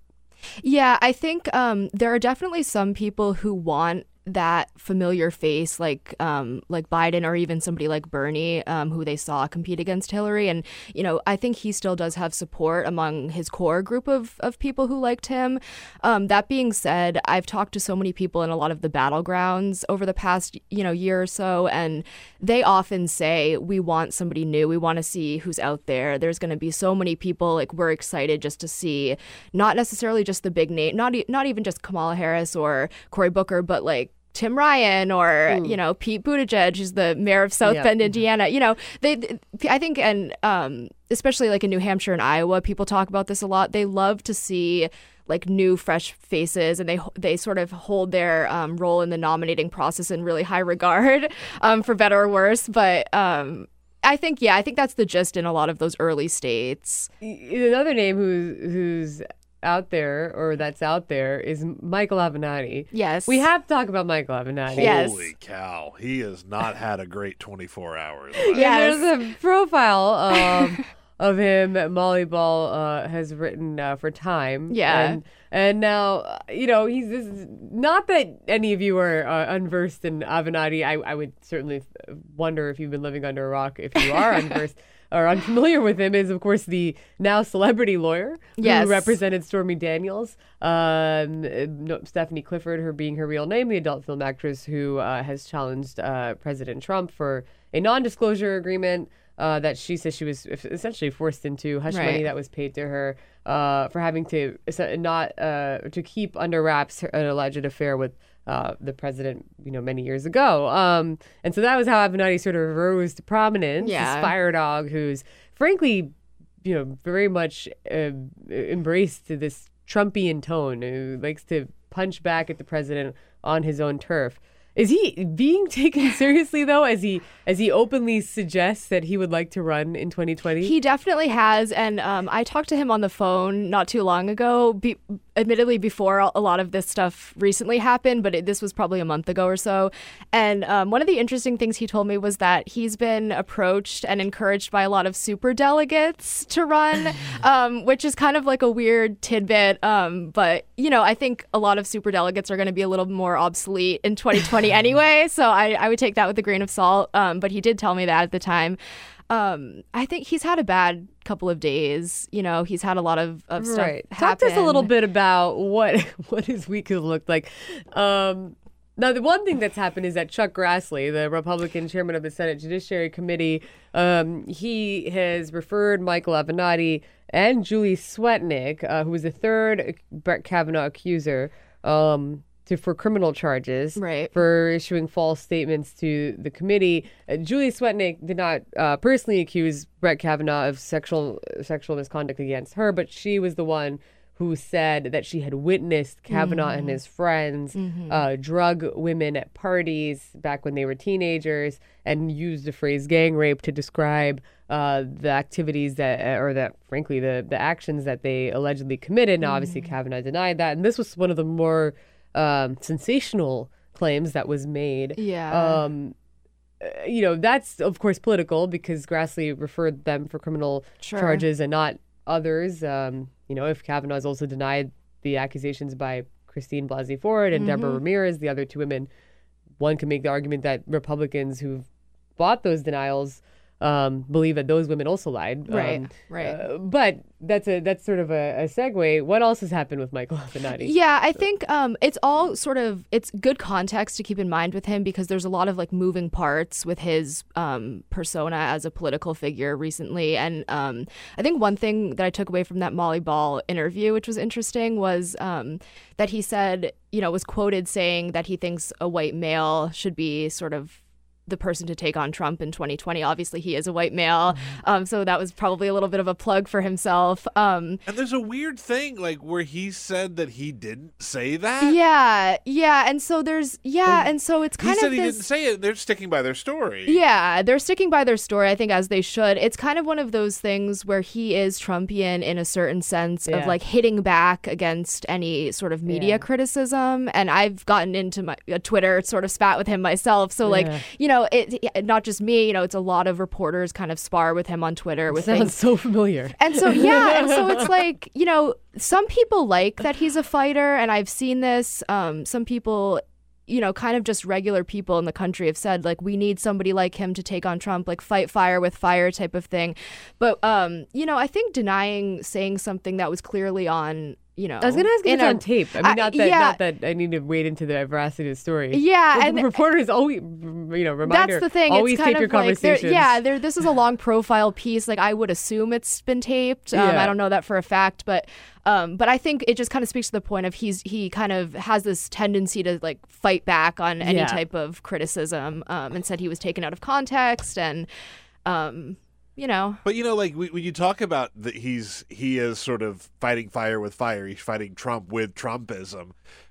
Yeah, I think um, there are definitely some people who want that familiar face, like um, like Biden or even somebody like Bernie, um, who they saw compete against Hillary. And you know, I think he still does have support among his core group of of people who liked him. Um, that being said, I've talked to so many people in a lot of the battlegrounds over the past you know year or so, and they often say we want somebody new. We want to see who's out there. There's going to be so many people. Like we're excited just to see, not necessarily just the big name, not not even just Kamala Harris or Cory Booker, but like. Tim Ryan or you know Pete Buttigieg, who's the mayor of South Yeah. Bend, Indiana. You know they, th- I think, and um, especially like in New Hampshire and Iowa, people talk about this a lot. They love to see like new, fresh faces, and they they sort of hold their um, role in the nominating process in really high regard, um, for better or worse. But um, I think, yeah, I think that's the gist in a lot of those early states. Another name who's who's out there or that's out there is Michael Avenatti. Yes, we have to talk about Michael Avenatti. Holy cow. He has not had a great 24 hours. Yeah, there's a profile of of him that Molly Ball uh, has written uh, for Time. Yeah. and, and now uh, you know he's this. Is, not that any of you are uh, unversed in Avenatti. I, I would certainly wonder if you've been living under a rock if you are unversed. Or unfamiliar with him is, of course, the now celebrity lawyer Yes. who represented Stormy Daniels, um, uh, no, Stephanie Clifford, her being her real name, the adult film actress who uh, has challenged uh, President Trump for a non-disclosure agreement uh, that she says she was essentially forced into hush money that was paid to her uh, for having to not uh, to keep under wraps her, an alleged affair with uh, the president, you know, many years ago. Um, and so that was how Avenatti sort of rose to prominence. Yeah. This fire dog who's frankly, you know, very much uh, embraced this Trumpian tone, who likes to punch back at the president on his own turf. Is he being taken seriously though, as he as he openly suggests that he would like to run in 2020? He definitely has, and um, I talked to him on the phone not too long ago. Be- admittedly before a lot of this stuff recently happened, but it, this was probably a month ago or so. And um, one of the interesting things he told me was that he's been approached and encouraged by a lot of super delegates to run, um, which is kind of like a weird tidbit. Um, but you know, I think a lot of super delegates are going to be a little more obsolete in 2020 anyway. So I, I would take that with a grain of salt. Um, but he did tell me that at the time. Um, I think he's had a bad couple of days. You know, he's had a lot of, of stuff right. happen. Talk to us a little bit about what what his week has looked like. Um, now, the one thing that's happened is that Chuck Grassley, the Republican chairman of the Senate Judiciary Committee, um, he has referred Michael Avenatti and Julie Swetnick, uh, who was the third Brett Kavanaugh accuser, um, to, for criminal charges right. for issuing false statements to the committee. Uh, Julie Swetnick did not uh, personally accuse Brett Kavanaugh of sexual sexual misconduct against her, but she was the one who said that she had witnessed Kavanaugh Mm-hmm. and his friends Mhm. uh, drug women at parties back when they were teenagers and used the phrase gang rape to describe uh, the activities that, uh, or that, frankly, the, the actions that they allegedly committed. Now, obviously, Mm-hmm. Kavanaugh denied that. And this was one of the more um, sensational claims that was made. Yeah. Um, uh, you know, that's of course political because Grassley referred them for criminal Sure. charges and not others. Um, you know, if Kavanaugh's also denied the accusations by Christine Blasey Ford and Deborah Mhm. Ramirez, the other two women, one can make the argument that Republicans who've bought those denials um, believe that those women also lied. Right, Um, right. uh, but that's a that's sort of a, a segue. What else has happened with Michael Avenatti? Yeah, I think um, it's all sort of it's good context to keep in mind with him because there's a lot of like moving parts with his um, persona as a political figure recently, and um, I think one thing that I took away from that Molly Ball interview, which was interesting, was um, that he said, you know, was quoted saying that he thinks a white male should be sort of the person to take on Trump in 2020. Obviously, he is a white male, um, so that was probably a little bit of a plug for himself. Um, And there's a weird thing, like where he said that he didn't say that. yeah, yeah, and so there's yeah, and so it's He kind said of he this. didn't say it. They're sticking by their story. Yeah, they're sticking by their story, I think, as they should. It's kind of one of those things where he is Trumpian in a certain sense Yeah. of like hitting back against any sort of media Yeah. criticism. And I've gotten into my a Twitter sort of spat with him myself. So, like, Yeah. you know, it, it- not just me, you know, it's a lot of reporters kind of spar with him on Twitter with Sounds things. so familiar. And so yeah, and so it's like, you know, some people like that he's a fighter and I've seen this um some people you know, kind of just regular people in the country have said like we need somebody like him to take on Trump, like fight fire with fire type of thing. But um, you know, I think denying saying something that was clearly on, you know, I was going to ask if it's a- on tape. I mean, I- not that yeah, not that I need to wade into the veracity of the story. Yeah, and- reporters always, you know, reminder. That's the thing. Always it's kind tape your like conversations. yeah, there. This is a long profile piece. Like I would assume it's been taped. Um, Yeah. I don't know that for a fact, but um, but I think it just kind of speaks to the point of he's he kind of has this tendency to like fight back on any Yeah. type of criticism, um, and said he was taken out of context and. Um, you know, But you know, like when you talk about that, he's he is sort of fighting fire with fire. He's fighting Trump with Trumpism.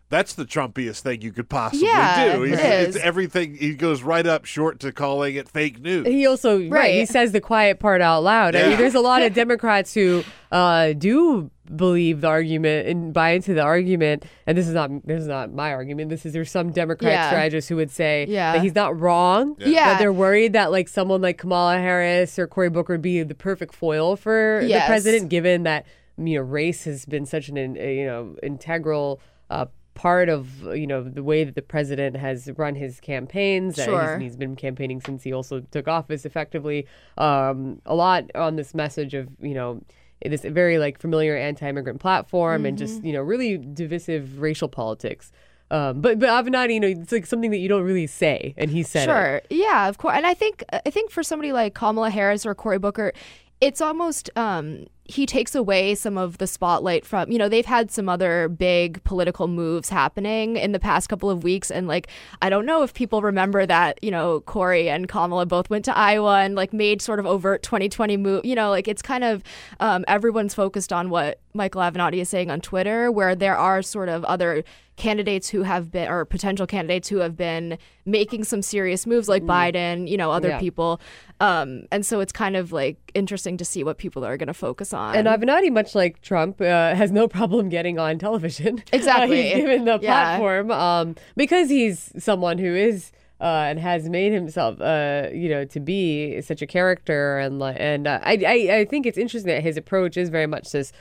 That's the Trumpiest thing you could possibly Yeah, do. it He's, is. It's everything. He goes right up short to calling it fake news. He also right. He says the quiet part out loud. I Yeah. mean, there's a lot of Democrats who uh, do believe the argument and buy into the argument. And this is not this is not my argument. This is there's some Democrat Yeah. strategists who would say Yeah. that he's not wrong. Yeah. That they're worried that like someone like Kamala Harris or Cory Booker would be the perfect foil for the president, given that you know race has been such an uh, you know integral. Uh, part of you know the way that the president has run his campaigns Uh, he's- Sure. he's been campaigning since he also took office effectively um, a lot on this message of you know this very like familiar anti-immigrant platform and just you know really divisive racial politics um, but but Avenatti, you know, it's like something that you don't really say, and he said it. Sure. Yeah, of course. And I think I think for somebody like Kamala Harris or Cory Booker, it's almost um, he takes away some of the spotlight from you know they've had some other big political moves happening in the past couple of weeks. And like I don't know if people remember that you know Cory and Kamala both went to Iowa and like made sort of overt 2020 move you know like it's kind of um, everyone's focused on what Michael Avenatti is saying on Twitter where there are sort of other candidates who have been or potential candidates who have been making some serious moves like Biden, you know, other Yeah. people. Um, and so it's kind of like interesting to see what people are going to focus on. And Avenatti, much like Trump, uh, has no problem getting on television. Exactly. he's given the Yeah. platform um, because he's someone who is uh, and has made himself, uh, you know, to be such a character. And and uh, I, I I think it's interesting that his approach is very much this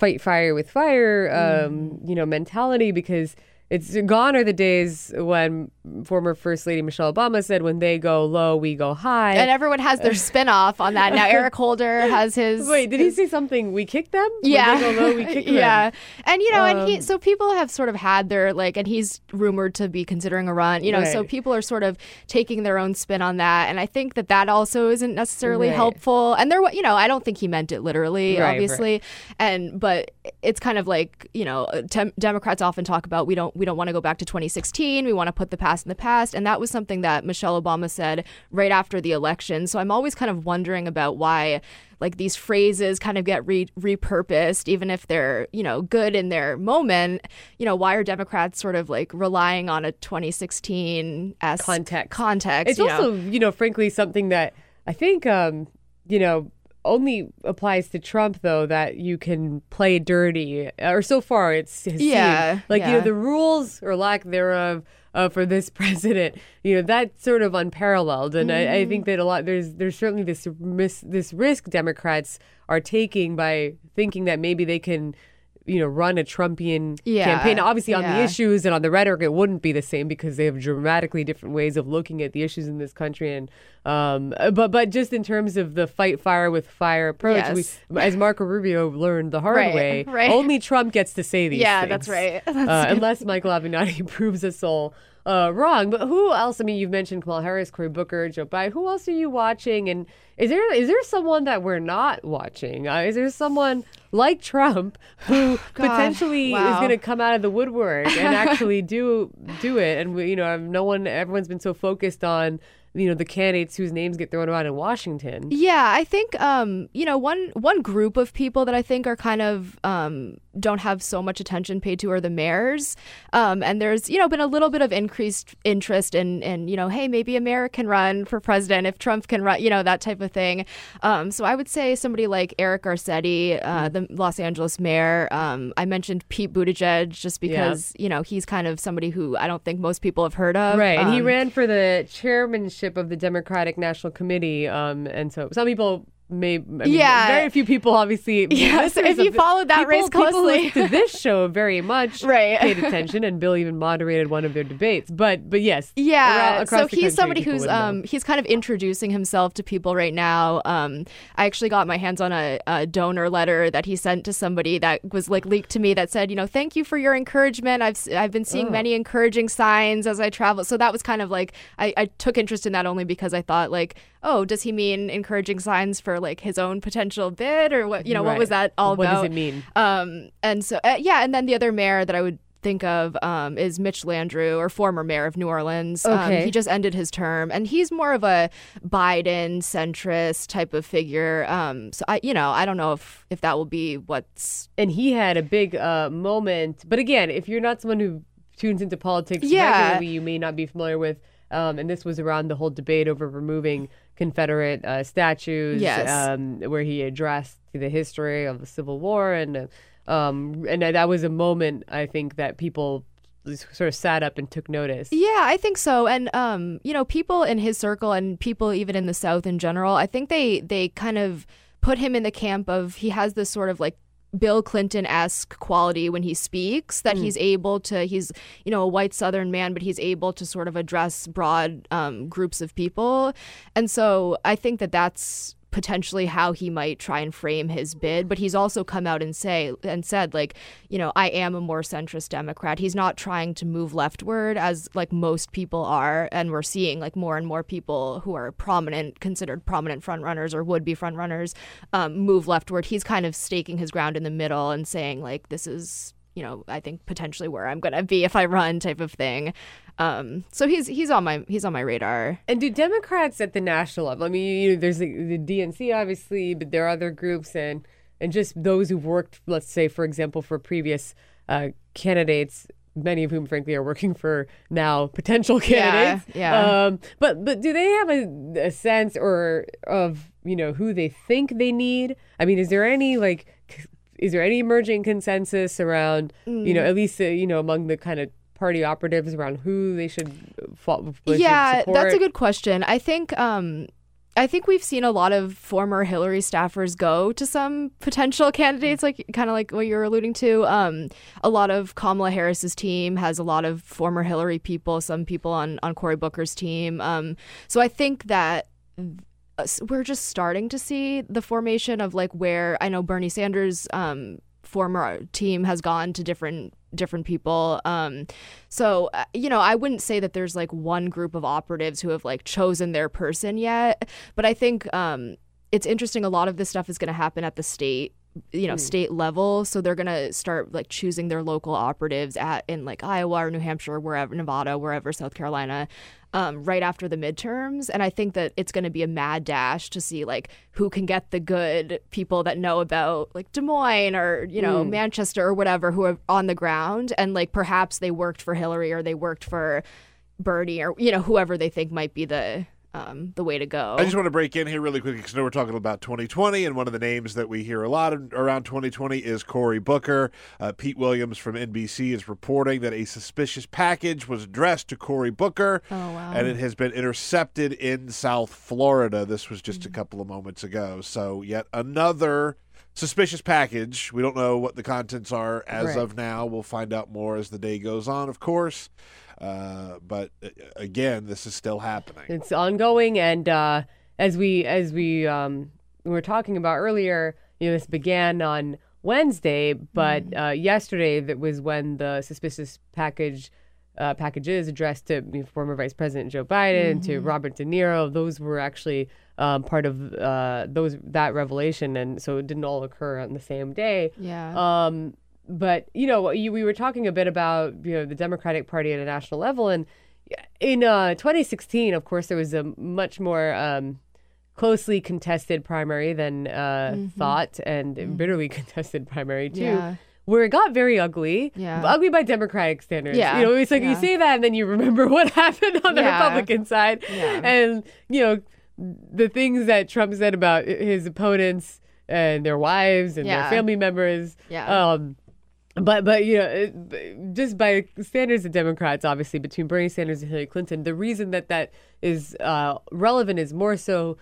fight fire with fire, um, you know, mentality because. It's gone are the days when former First Lady Michelle Obama said, "When they go low, we go high." and everyone has their spin off on that. Now Eric Holder has his Wait, did he say something? We kick them? When Yeah. they go low, we kick them. yeah. And you know, and he Um, so people have sort of had their like and he's rumored to be considering a run, you know, so people are sort of taking their own spin on that and I think that that also isn't necessarily Right. helpful. And there you know, I don't think he meant it literally, Right, obviously. And but it's kind of like, you know, tem- Democrats often talk about we don't we don't want to go back to 2016. We want to put the past in the past and that was something that Michelle Obama said right after the election. So I'm always kind of wondering about why like these phrases kind of get re- repurposed even if they're you know good in their moment you know why are democrats sort of like relying on a 2016 s Context. context It's you know? also, you know, frankly, something that I think, um, you know, only applies to Trump, though, that you can play dirty, or so far it's Yeah, seemed. like you know the rules or lack thereof uh, for this president. You know that's sort of unparalleled, and I, I think that a lot there's there's certainly this mis- this risk Democrats are taking by thinking that maybe they can. You know, run a Trumpian Yeah, campaign. Obviously, on the issues and on the rhetoric, it wouldn't be the same because they have dramatically different ways of looking at the issues in this country. And um, but but just in terms of the fight fire with fire approach, Yes. we, as Marco Rubio learned the hard Right, way, right. only Trump gets to say these. Yeah, things. that's right. Uh, unless Michael Avenatti proves us all uh, wrong. But who else? I mean, you've mentioned Kamala Harris, Cory Booker, Joe Biden. Who else are you watching? And is there is there someone that we're not watching? Uh, is there someone like Trump who potentially is going to come out of the woodwork and actually do do it? And we, you know, no one, everyone's been so focused on you know the candidates whose names get thrown around in Washington. Yeah, I think um, you know one one group of people that I think are kind of um, don't have so much attention paid to are the mayors, um, and there's you know been a little bit of increased interest in in you know hey maybe a mayor can run for president if Trump can run you know that type of thing. Um, so I would say somebody like Eric Garcetti, uh, the Los Angeles mayor. Um, I mentioned Pete Buttigieg just because you know he's kind of somebody who I don't think most people have heard of. Right, and he Um, ran for the chairmanship of the Democratic National Committee, um, and so some people may, I mean, Yeah. very few people obviously. Yeah, so if you followed that people- race closely. to this show very much Right. paid attention, and Bill even moderated one of their debates. But but yes, Yeah, so he's country, somebody who's would know. um he's kind of introducing himself to people right now. Um, I actually got my hands on a, a donor letter that he sent to somebody that was like leaked to me that said, you know, thank you for your encouragement. I've I've been seeing Oh. many encouraging signs as I travel. So that was kind of like I, I took interest in that only because I thought like, oh, does he mean encouraging signs for like his own potential bid or what? You know, what was that all What about? What does it mean? Um, and so uh, yeah, and then the other mayor that I would think of um, is Mitch Landrieu, or former mayor of New Orleans. Um, Okay. he just ended his term, and he's more of a Biden centrist type of figure. Um, so I, you know, I don't know if if that will be what's and he had a big uh, moment. But again, if you're not someone who tunes into politics Yeah. regularly, you may not be familiar with. Um, and this was around the whole debate over removing Confederate uh, statues, Yes. um, where he addressed the history of the Civil War, and um, and that was a moment I think that people sort of sat up and took notice. Yeah, I think so. And um, you know, people in his circle and people even in the South in general, I think they they kind of put him in the camp of he has this sort of like Bill Clinton esque quality when he speaks that Mm. he's able to he's you know a white Southern man, but he's able to sort of address broad um, groups of people, and so I think that that's potentially how he might try and frame his bid but he's also come out and say and said like you know I am a more centrist democrat. He's not trying to move leftward as like most people are and we're seeing like more and more people who are prominent considered prominent frontrunners or would be frontrunners um, move leftward. He's kind of staking his ground in the middle and saying like this is you know I think potentially where I'm gonna be if I run type of thing um, so he's he's on my he's on my radar And do Democrats at the national level? I mean, you know, there's the, the DNC obviously, but there are other groups and and just those who've worked, let's say, for example, for previous uh, candidates. many of whom, frankly, are working for now potential candidates. yeah. Um, but but do they have a, a sense or of you know who they think they need? I mean, is there any like is there any emerging consensus around you know Mm. at least uh, you know among the kind of party operatives around who they should fall? should yeah, that's a good question. I think um I think we've seen a lot of former Hillary staffers go to some potential candidates, like kind of like what you're alluding to. Um, a lot of Kamala Harris's team has a lot of former Hillary people, some people on on Cory Booker's team. Um, so I think that we're just starting to see the formation of like where I know Bernie Sanders' um, former team has gone to different different people. Um, so uh, you know, I wouldn't say that there's like one group of operatives who have like chosen their person yet, but I think um, it's interesting. A lot of this stuff is going to happen at the state you know Hmm. state level so they're gonna start like choosing their local operatives at in like iowa or new hampshire wherever nevada wherever south carolina um, right after the midterms and i think that it's going to be a mad dash to see like who can get the good people that know about like des moines or you know Mm. manchester or whatever who are on the ground and like perhaps they worked for hillary or they worked for bernie or you know whoever they think might be the um, the way to go I just want to break in here really quickly because I know we're talking about 2020, and one of the names that we hear a lot around 2020 is Cory Booker. Uh, Pete Williams from NBC is reporting that a suspicious package was addressed to Cory Booker, Oh, wow. and it has been intercepted in South Florida. This was just a couple of moments ago. So, yet another suspicious package. We don't know what the contents are as Right. of now. We'll find out more as the day goes on, of course. Uh, but uh, again, this is still happening. It's ongoing, and uh, as we as we um, were talking about earlier, you know, this began on Wednesday, but uh, yesterday that was when the suspicious package. Uh, packages addressed to former Vice President Joe Biden, to Mhm. Robert De Niro. Those were actually um, part of uh, those that revelation, and so it didn't all occur on the same day. Yeah. Um, but you know, you, we were talking a bit about you know the Democratic Party at a national level, and in uh, 2016, of course, there was a much more um, closely contested primary than uh, Mhm. thought, and bitterly contested primary too. Yeah. Where it got very ugly, Yeah. ugly by Democratic standards. Yeah, you know, it's like you yeah. say that, and then you remember what happened on the Yeah. Republican side, Yeah. and you know the things that Trump said about his opponents and their wives and Yeah. their family members. Yeah. Um, but but you know, it, just by standards of Democrats, obviously between Bernie Sanders and Hillary Clinton, the reason that that is uh, relevant is more so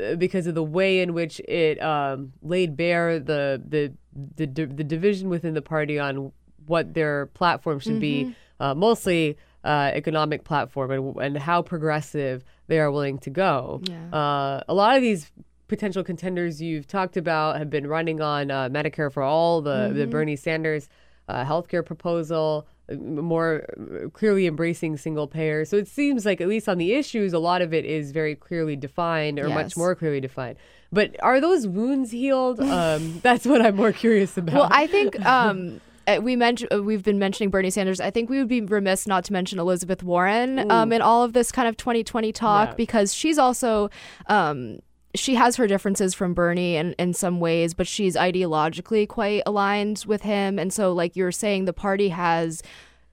uh, because of the way in which it um, laid bare the the the the division within the party on what their platform should be, Mhm. uh, mostly uh, economic platform, and, and how progressive they are willing to go. Yeah. Uh, a lot of these potential contenders you've talked about have been running on uh, Medicare for all, the the Mhm. Bernie Sanders uh, healthcare proposal, uh, more uh, clearly embracing single payer. So it seems like at least on the issues, a lot of it is very clearly defined, or much more clearly defined. But are those wounds healed? Um, that's what I'm more curious about. Well, I think um, we mentioned we've been mentioning Bernie Sanders. I think we would be remiss not to mention Elizabeth Warren um, in all of this kind of 2020 talk Yeah. because she's also. Um, she has her differences from Bernie in, in some ways, but she's ideologically quite aligned with him. And so, like you're saying, the party has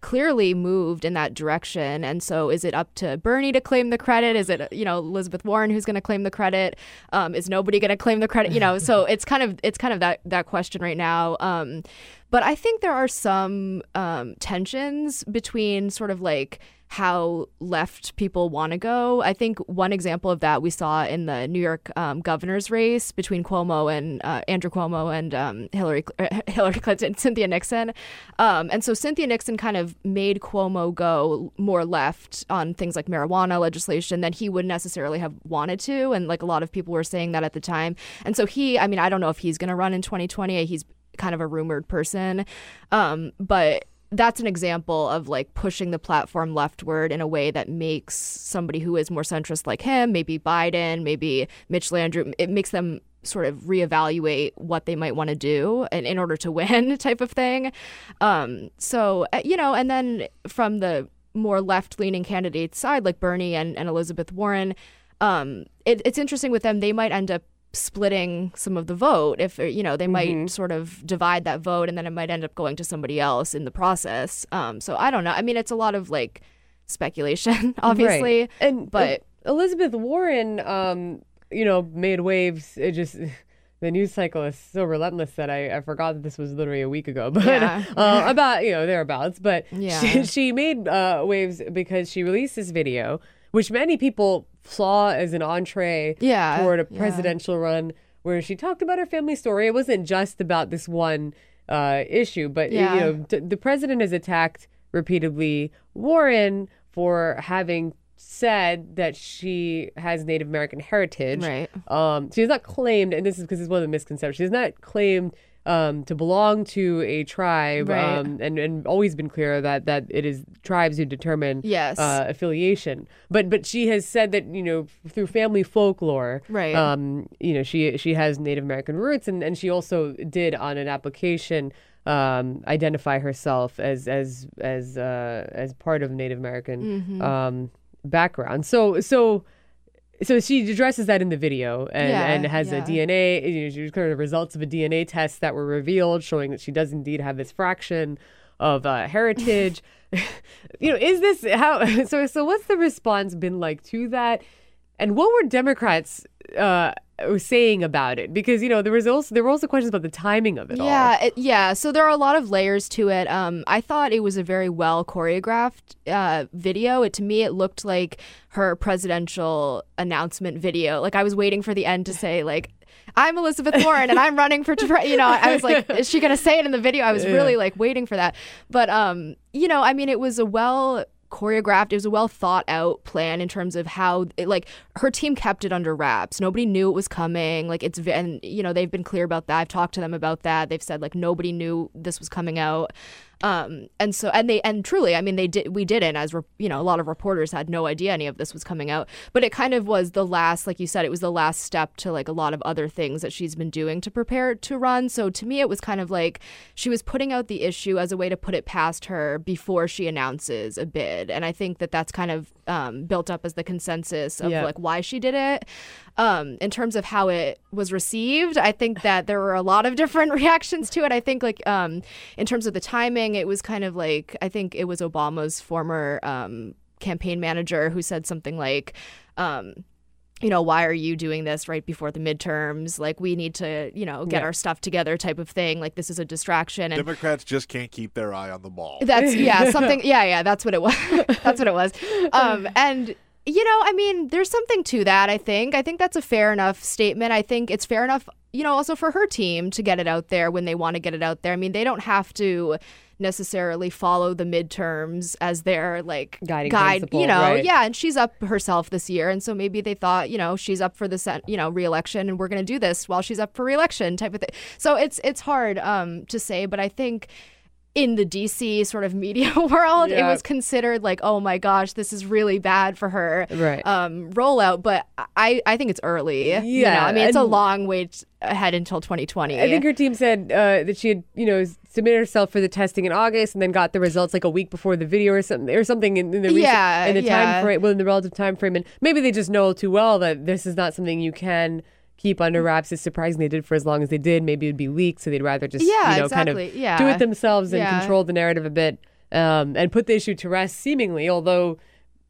clearly moved in that direction. And so, is it up to Bernie to claim the credit? Is it, you know, Elizabeth Warren who's going to claim the credit? Um, is nobody going to claim the credit? You know, so it's kind of it's kind of that that question right now. Um, but I think there are some um, tensions between sort of like how left people want to go. I think one example of that we saw in the New York um, governor's race between Cuomo and uh, Andrew Cuomo and um, Hillary uh, Hillary Clinton, Cynthia Nixon, um, and so Cynthia Nixon kind of made Cuomo go more left on things like marijuana legislation than he would necessarily have wanted to, and like a lot of people were saying that at the time. And so he, I mean, I don't know if he's going to run in 2020. He's kind of a rumored person, um, but that's an example of like pushing the platform leftward in a way that makes somebody who is more centrist like him, maybe Biden, maybe Mitch Landrieu, it makes them sort of reevaluate what they might want to do and in order to win type of thing. Um, so, uh, you know, and then from the more left leaning candidates side, like Bernie and, and Elizabeth Warren, um, it, it's interesting with them. They might end up splitting some of the vote. If you know, they Mm-hmm. might sort of divide that vote, and then it might end up going to somebody else in the process. Um, so I don't know. I mean, it's a lot of like speculation, obviously, Right. and but Elizabeth Warren, um, you know, made waves. It just the news cycle is so relentless that I, I forgot that this was literally a week ago, but Yeah. uh, about you know thereabouts. But Yeah. she, she made uh, waves because she released this video, which many people saw as an entree Yeah, toward a yeah. presidential run, where she talked about her family story. It wasn't just about this one uh, issue, but Yeah. you know, d- the president has attacked repeatedly Warren for having said that she has Native American heritage. Right. Um, she has not claimed, and this is because it's one of the misconceptions. She has not claimed um, to belong to a tribe, Right. um, and and always been clear that that it is tribes who determine Yes. uh, affiliation. But but she has said that you know through family folklore, Right. Um, you know she she has Native American roots, and and she also did on an application um, identify herself as as as uh, as part of Native American Mhm. um, background. So so so she addresses that in the video and, Yeah, and has yeah. a DNA, you know, she's kind of the results of a DNA test that were revealed showing that she does indeed have this fraction of uh, heritage. you know, is this how? So so what's the response been like to that? And what were Democrats uh, saying about it? Because you know there was also there were also questions about the timing of it all. Yeah, it, yeah. So there are a lot of layers to it. Um, I thought it was a very well choreographed uh, video. It to me, it looked like her presidential announcement video. Like I was waiting for the end to say like. I'm Elizabeth Warren and I'm running for, you know, I was like, is she going to say it in the video? I was really like waiting for that. But, um, you know, I mean, it was a well choreographed, it was a well thought out plan in terms of how, it, like, her team kept it under wraps. Nobody knew it was coming. Like, it's, and, you know, they've been clear about that. I've talked to them about that. They've said, like, nobody knew this was coming out. Um, and so, and they, and truly, I mean, they did, we didn't, as, re- you know, a lot of reporters had no idea any of this was coming out, but it kind of was the last, like you said, it was the last step to like a lot of other things that she's been doing to prepare to run. So to me, it was kind of like she was putting out the issue as a way to put it past her before she announces a bid. And I think that that's kind of um, built up as the consensus of like why she did it. Um, in terms of how it was received, I think that there were a lot of different reactions to it. I think like um, in terms of the timing, it was kind of like I think it was Obama's former um, campaign manager who said something like. You know, why are you doing this right before the midterms? Like, we need to, you know, get Yeah. our stuff together, type of thing. Like, this is a distraction. And Democrats just can't keep their eye on the ball. that's yeah, something. Yeah, yeah, that's what it was. that's what it was. Um, and you know, I mean, there's something to that. I think. I think that's a fair enough statement. I think it's fair enough. You know, also for her team to get it out there when they want to get it out there. I mean, they don't have to necessarily follow the midterms as their like Guiding guide. principle, You know, right. yeah. And she's up herself this year, and so maybe they thought, you know, she's up for the you know reelection, and we're going to do this while she's up for reelection, type of thing. So it's it's hard um, to say, but I think in the DC sort of media world, it was considered like, oh my gosh, this is really bad for her Right. um, rollout. But I, I think it's early. you know? Yeah, I mean, it's a long wait ahead until 2020. I think her team said uh, that she had, you know, submitted herself for the testing in August and then got the results like a week before the video or something, or something in, in the recent- Yeah, in the yeah. time frame, well, in the relative time frame, and maybe they just know too well that this is not something you can keep under wraps. It's surprising they did for as long as they did. Maybe it'd be leaked, so they'd rather just, Yeah, you know, kind of Yeah. do it themselves and Yeah. control the narrative a bit um, and put the issue to rest. Seemingly, although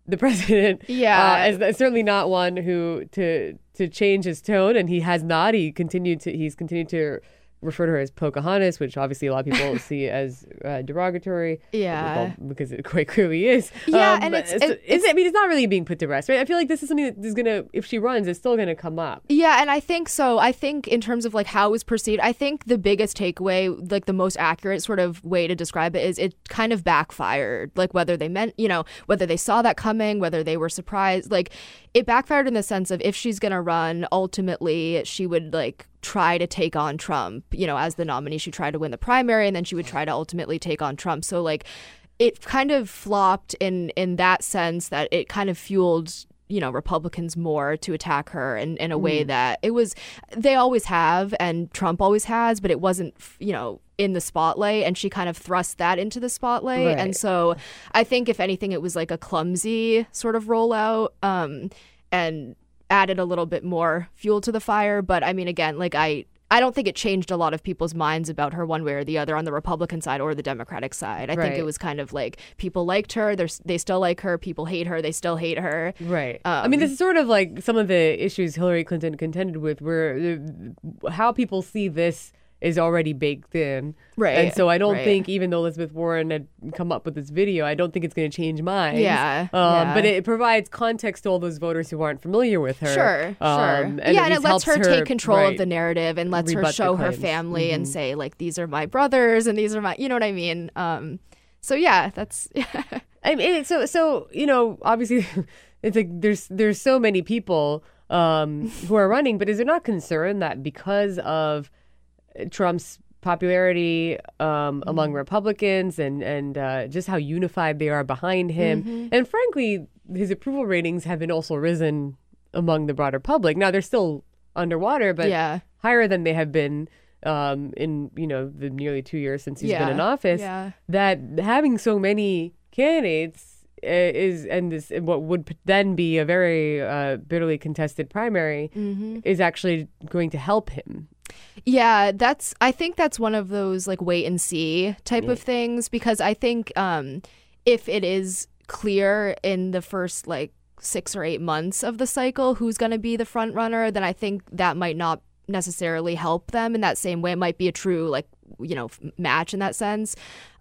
the president, Yeah. uh, is certainly not one who to to change his tone, and he has not. He continued to he's continued to refer to her as Pocahontas, which obviously a lot of people see as uh, derogatory. Yeah. well, because it quite clearly is. Yeah, Um, and it's- so- it- it's- I mean, it's not really being put to rest, right? I feel like this is something that is gonna, if she runs, it's still gonna come up. Yeah, and I think so. I think in terms of like how it was perceived, I think the biggest takeaway, like the most accurate sort of way to describe it is it kind of backfired. Like whether they meant, you know, whether they saw that coming, whether they were surprised, like it backfired in the sense of if she's going to run, ultimately she would like try to take on Trump, you know, as the nominee, she tried to win the primary and then she would try to ultimately take on Trump. So like it kind of flopped in in that sense that it kind of fueled you know republicans more to attack her in, in a way Mm. that it was they always have and trump always has but it wasn't you know in the spotlight and she kind of thrust that into the spotlight Right. and so i think if anything it was like a clumsy sort of rollout um and added a little bit more fuel to the fire. But I mean, again, like I. I don't think it changed a lot of people's minds about her one way or the other on the Republican side or the Democratic side. I think it was kind of like people liked her, they're, they still like her. People hate her, they still hate her. Right. Um, I mean, this is sort of like some of the issues Hillary Clinton contended with, where uh, how people see this is already baked in. Right, And so I don't right. think, even though Elizabeth Warren had come up with this video, I don't think it's going to change minds. Yeah, Um, yeah. But it provides context to all those voters who aren't familiar with her. Sure, sure. Um, yeah, and it lets her, helps take control right, of the narrative and lets her show her family and Mhm. say like these are my brothers and these are my you know what I mean. Um, so yeah, that's I mean, so so you know, obviously, it's like there's there's so many people um, who are running, but is there not concern that because of Trump's popularity um, among Republicans and and uh, just how unified they are behind him, Mhm. and frankly, his approval ratings have been also risen among the broader public. Now they're still underwater, but Yeah. higher than they have been um, in you know the nearly two years since he's been in office. yeah. That having so many candidates uh, is and this what would then be a very uh, bitterly contested primary Mhm. is actually going to help him. Yeah, that's I think that's one of those like wait and see type of things because I think um if it is clear in the first like 6 or 8 months of the cycle who's going to be the front runner, then I think that might not necessarily help them in that same way. It might be a true like you know match in that sense.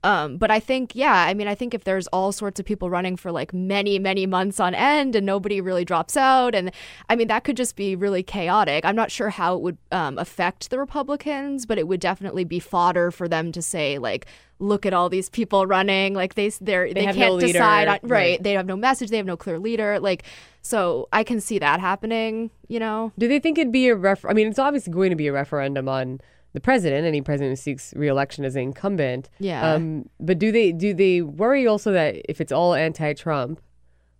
Um, but I think, yeah, I mean, I think if there's all sorts of people running for like many, many months on end and nobody really drops out, and I mean, that could just be really chaotic. I'm not sure how it would um, affect the Republicans, but it would definitely be fodder for them to say, like, look at all these people running. Like, they, they're, they, have can't no decide. On, right. right. They have no message. They have no clear leader. Like, so I can see that happening, you know? Do they think it'd be a ref? I mean, it's obviously going to be a referendum on the president. Any president who seeks reelection as an incumbent. Yeah. Um, but do they do they worry also that if it's all anti-Trump,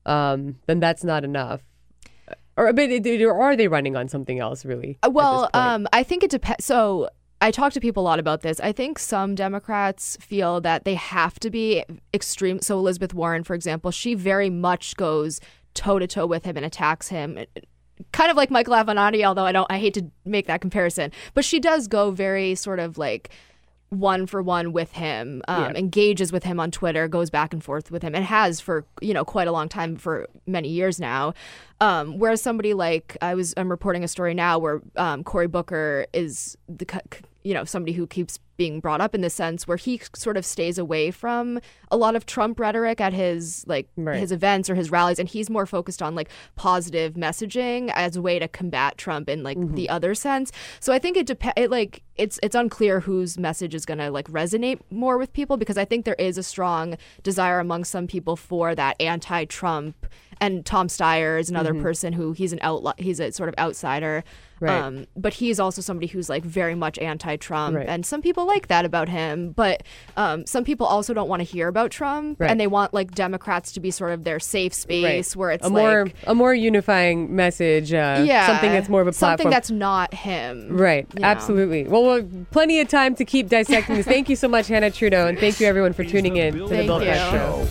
um, then that's not enough? Or but it- or are they running on something else really? Uh, Well, um, I think it depends. So I talk to people a lot about this. I think some Democrats feel that they have to be extreme. So Elizabeth Warren, for example, she very much goes toe to toe with him and attacks him. Kind of like Michael Avenatti, although I don't, I hate to make that comparison, but she does go very sort of like one for one with him, um, Yeah. engages with him on Twitter, goes back and forth with him, and has for you know quite a long time for many years now. Um, whereas somebody like I was, I'm reporting a story now where um, Cory Booker is the you know somebody who keeps being brought up in the sense where he sort of stays away from a lot of Trump rhetoric at his like Right. his events or his rallies, and he's more focused on like positive messaging as a way to combat Trump in like the mm-hmm. other sense. So I think it depends. It like it's it's unclear whose message is going to like resonate more with people because I think there is a strong desire among some people for that anti-Trump. And Tom Steyer is another Mhm. person who he's an outlaw. He's a sort of outsider. Right. Um, but he's also somebody who's like very much anti-Trump, Right. and some people like that about him. But um, some people also don't want to hear about Trump, Right. and they want like Democrats to be sort of their safe space where it's a like more a more unifying message. Uh, yeah, something that's more of a platform. something that's not him. Right, you know? absolutely. Well, well, plenty of time to keep dissecting this. Thank you so much, Hanna Trudo, and thank you everyone for tuning in to the Thank Bill Press. Show.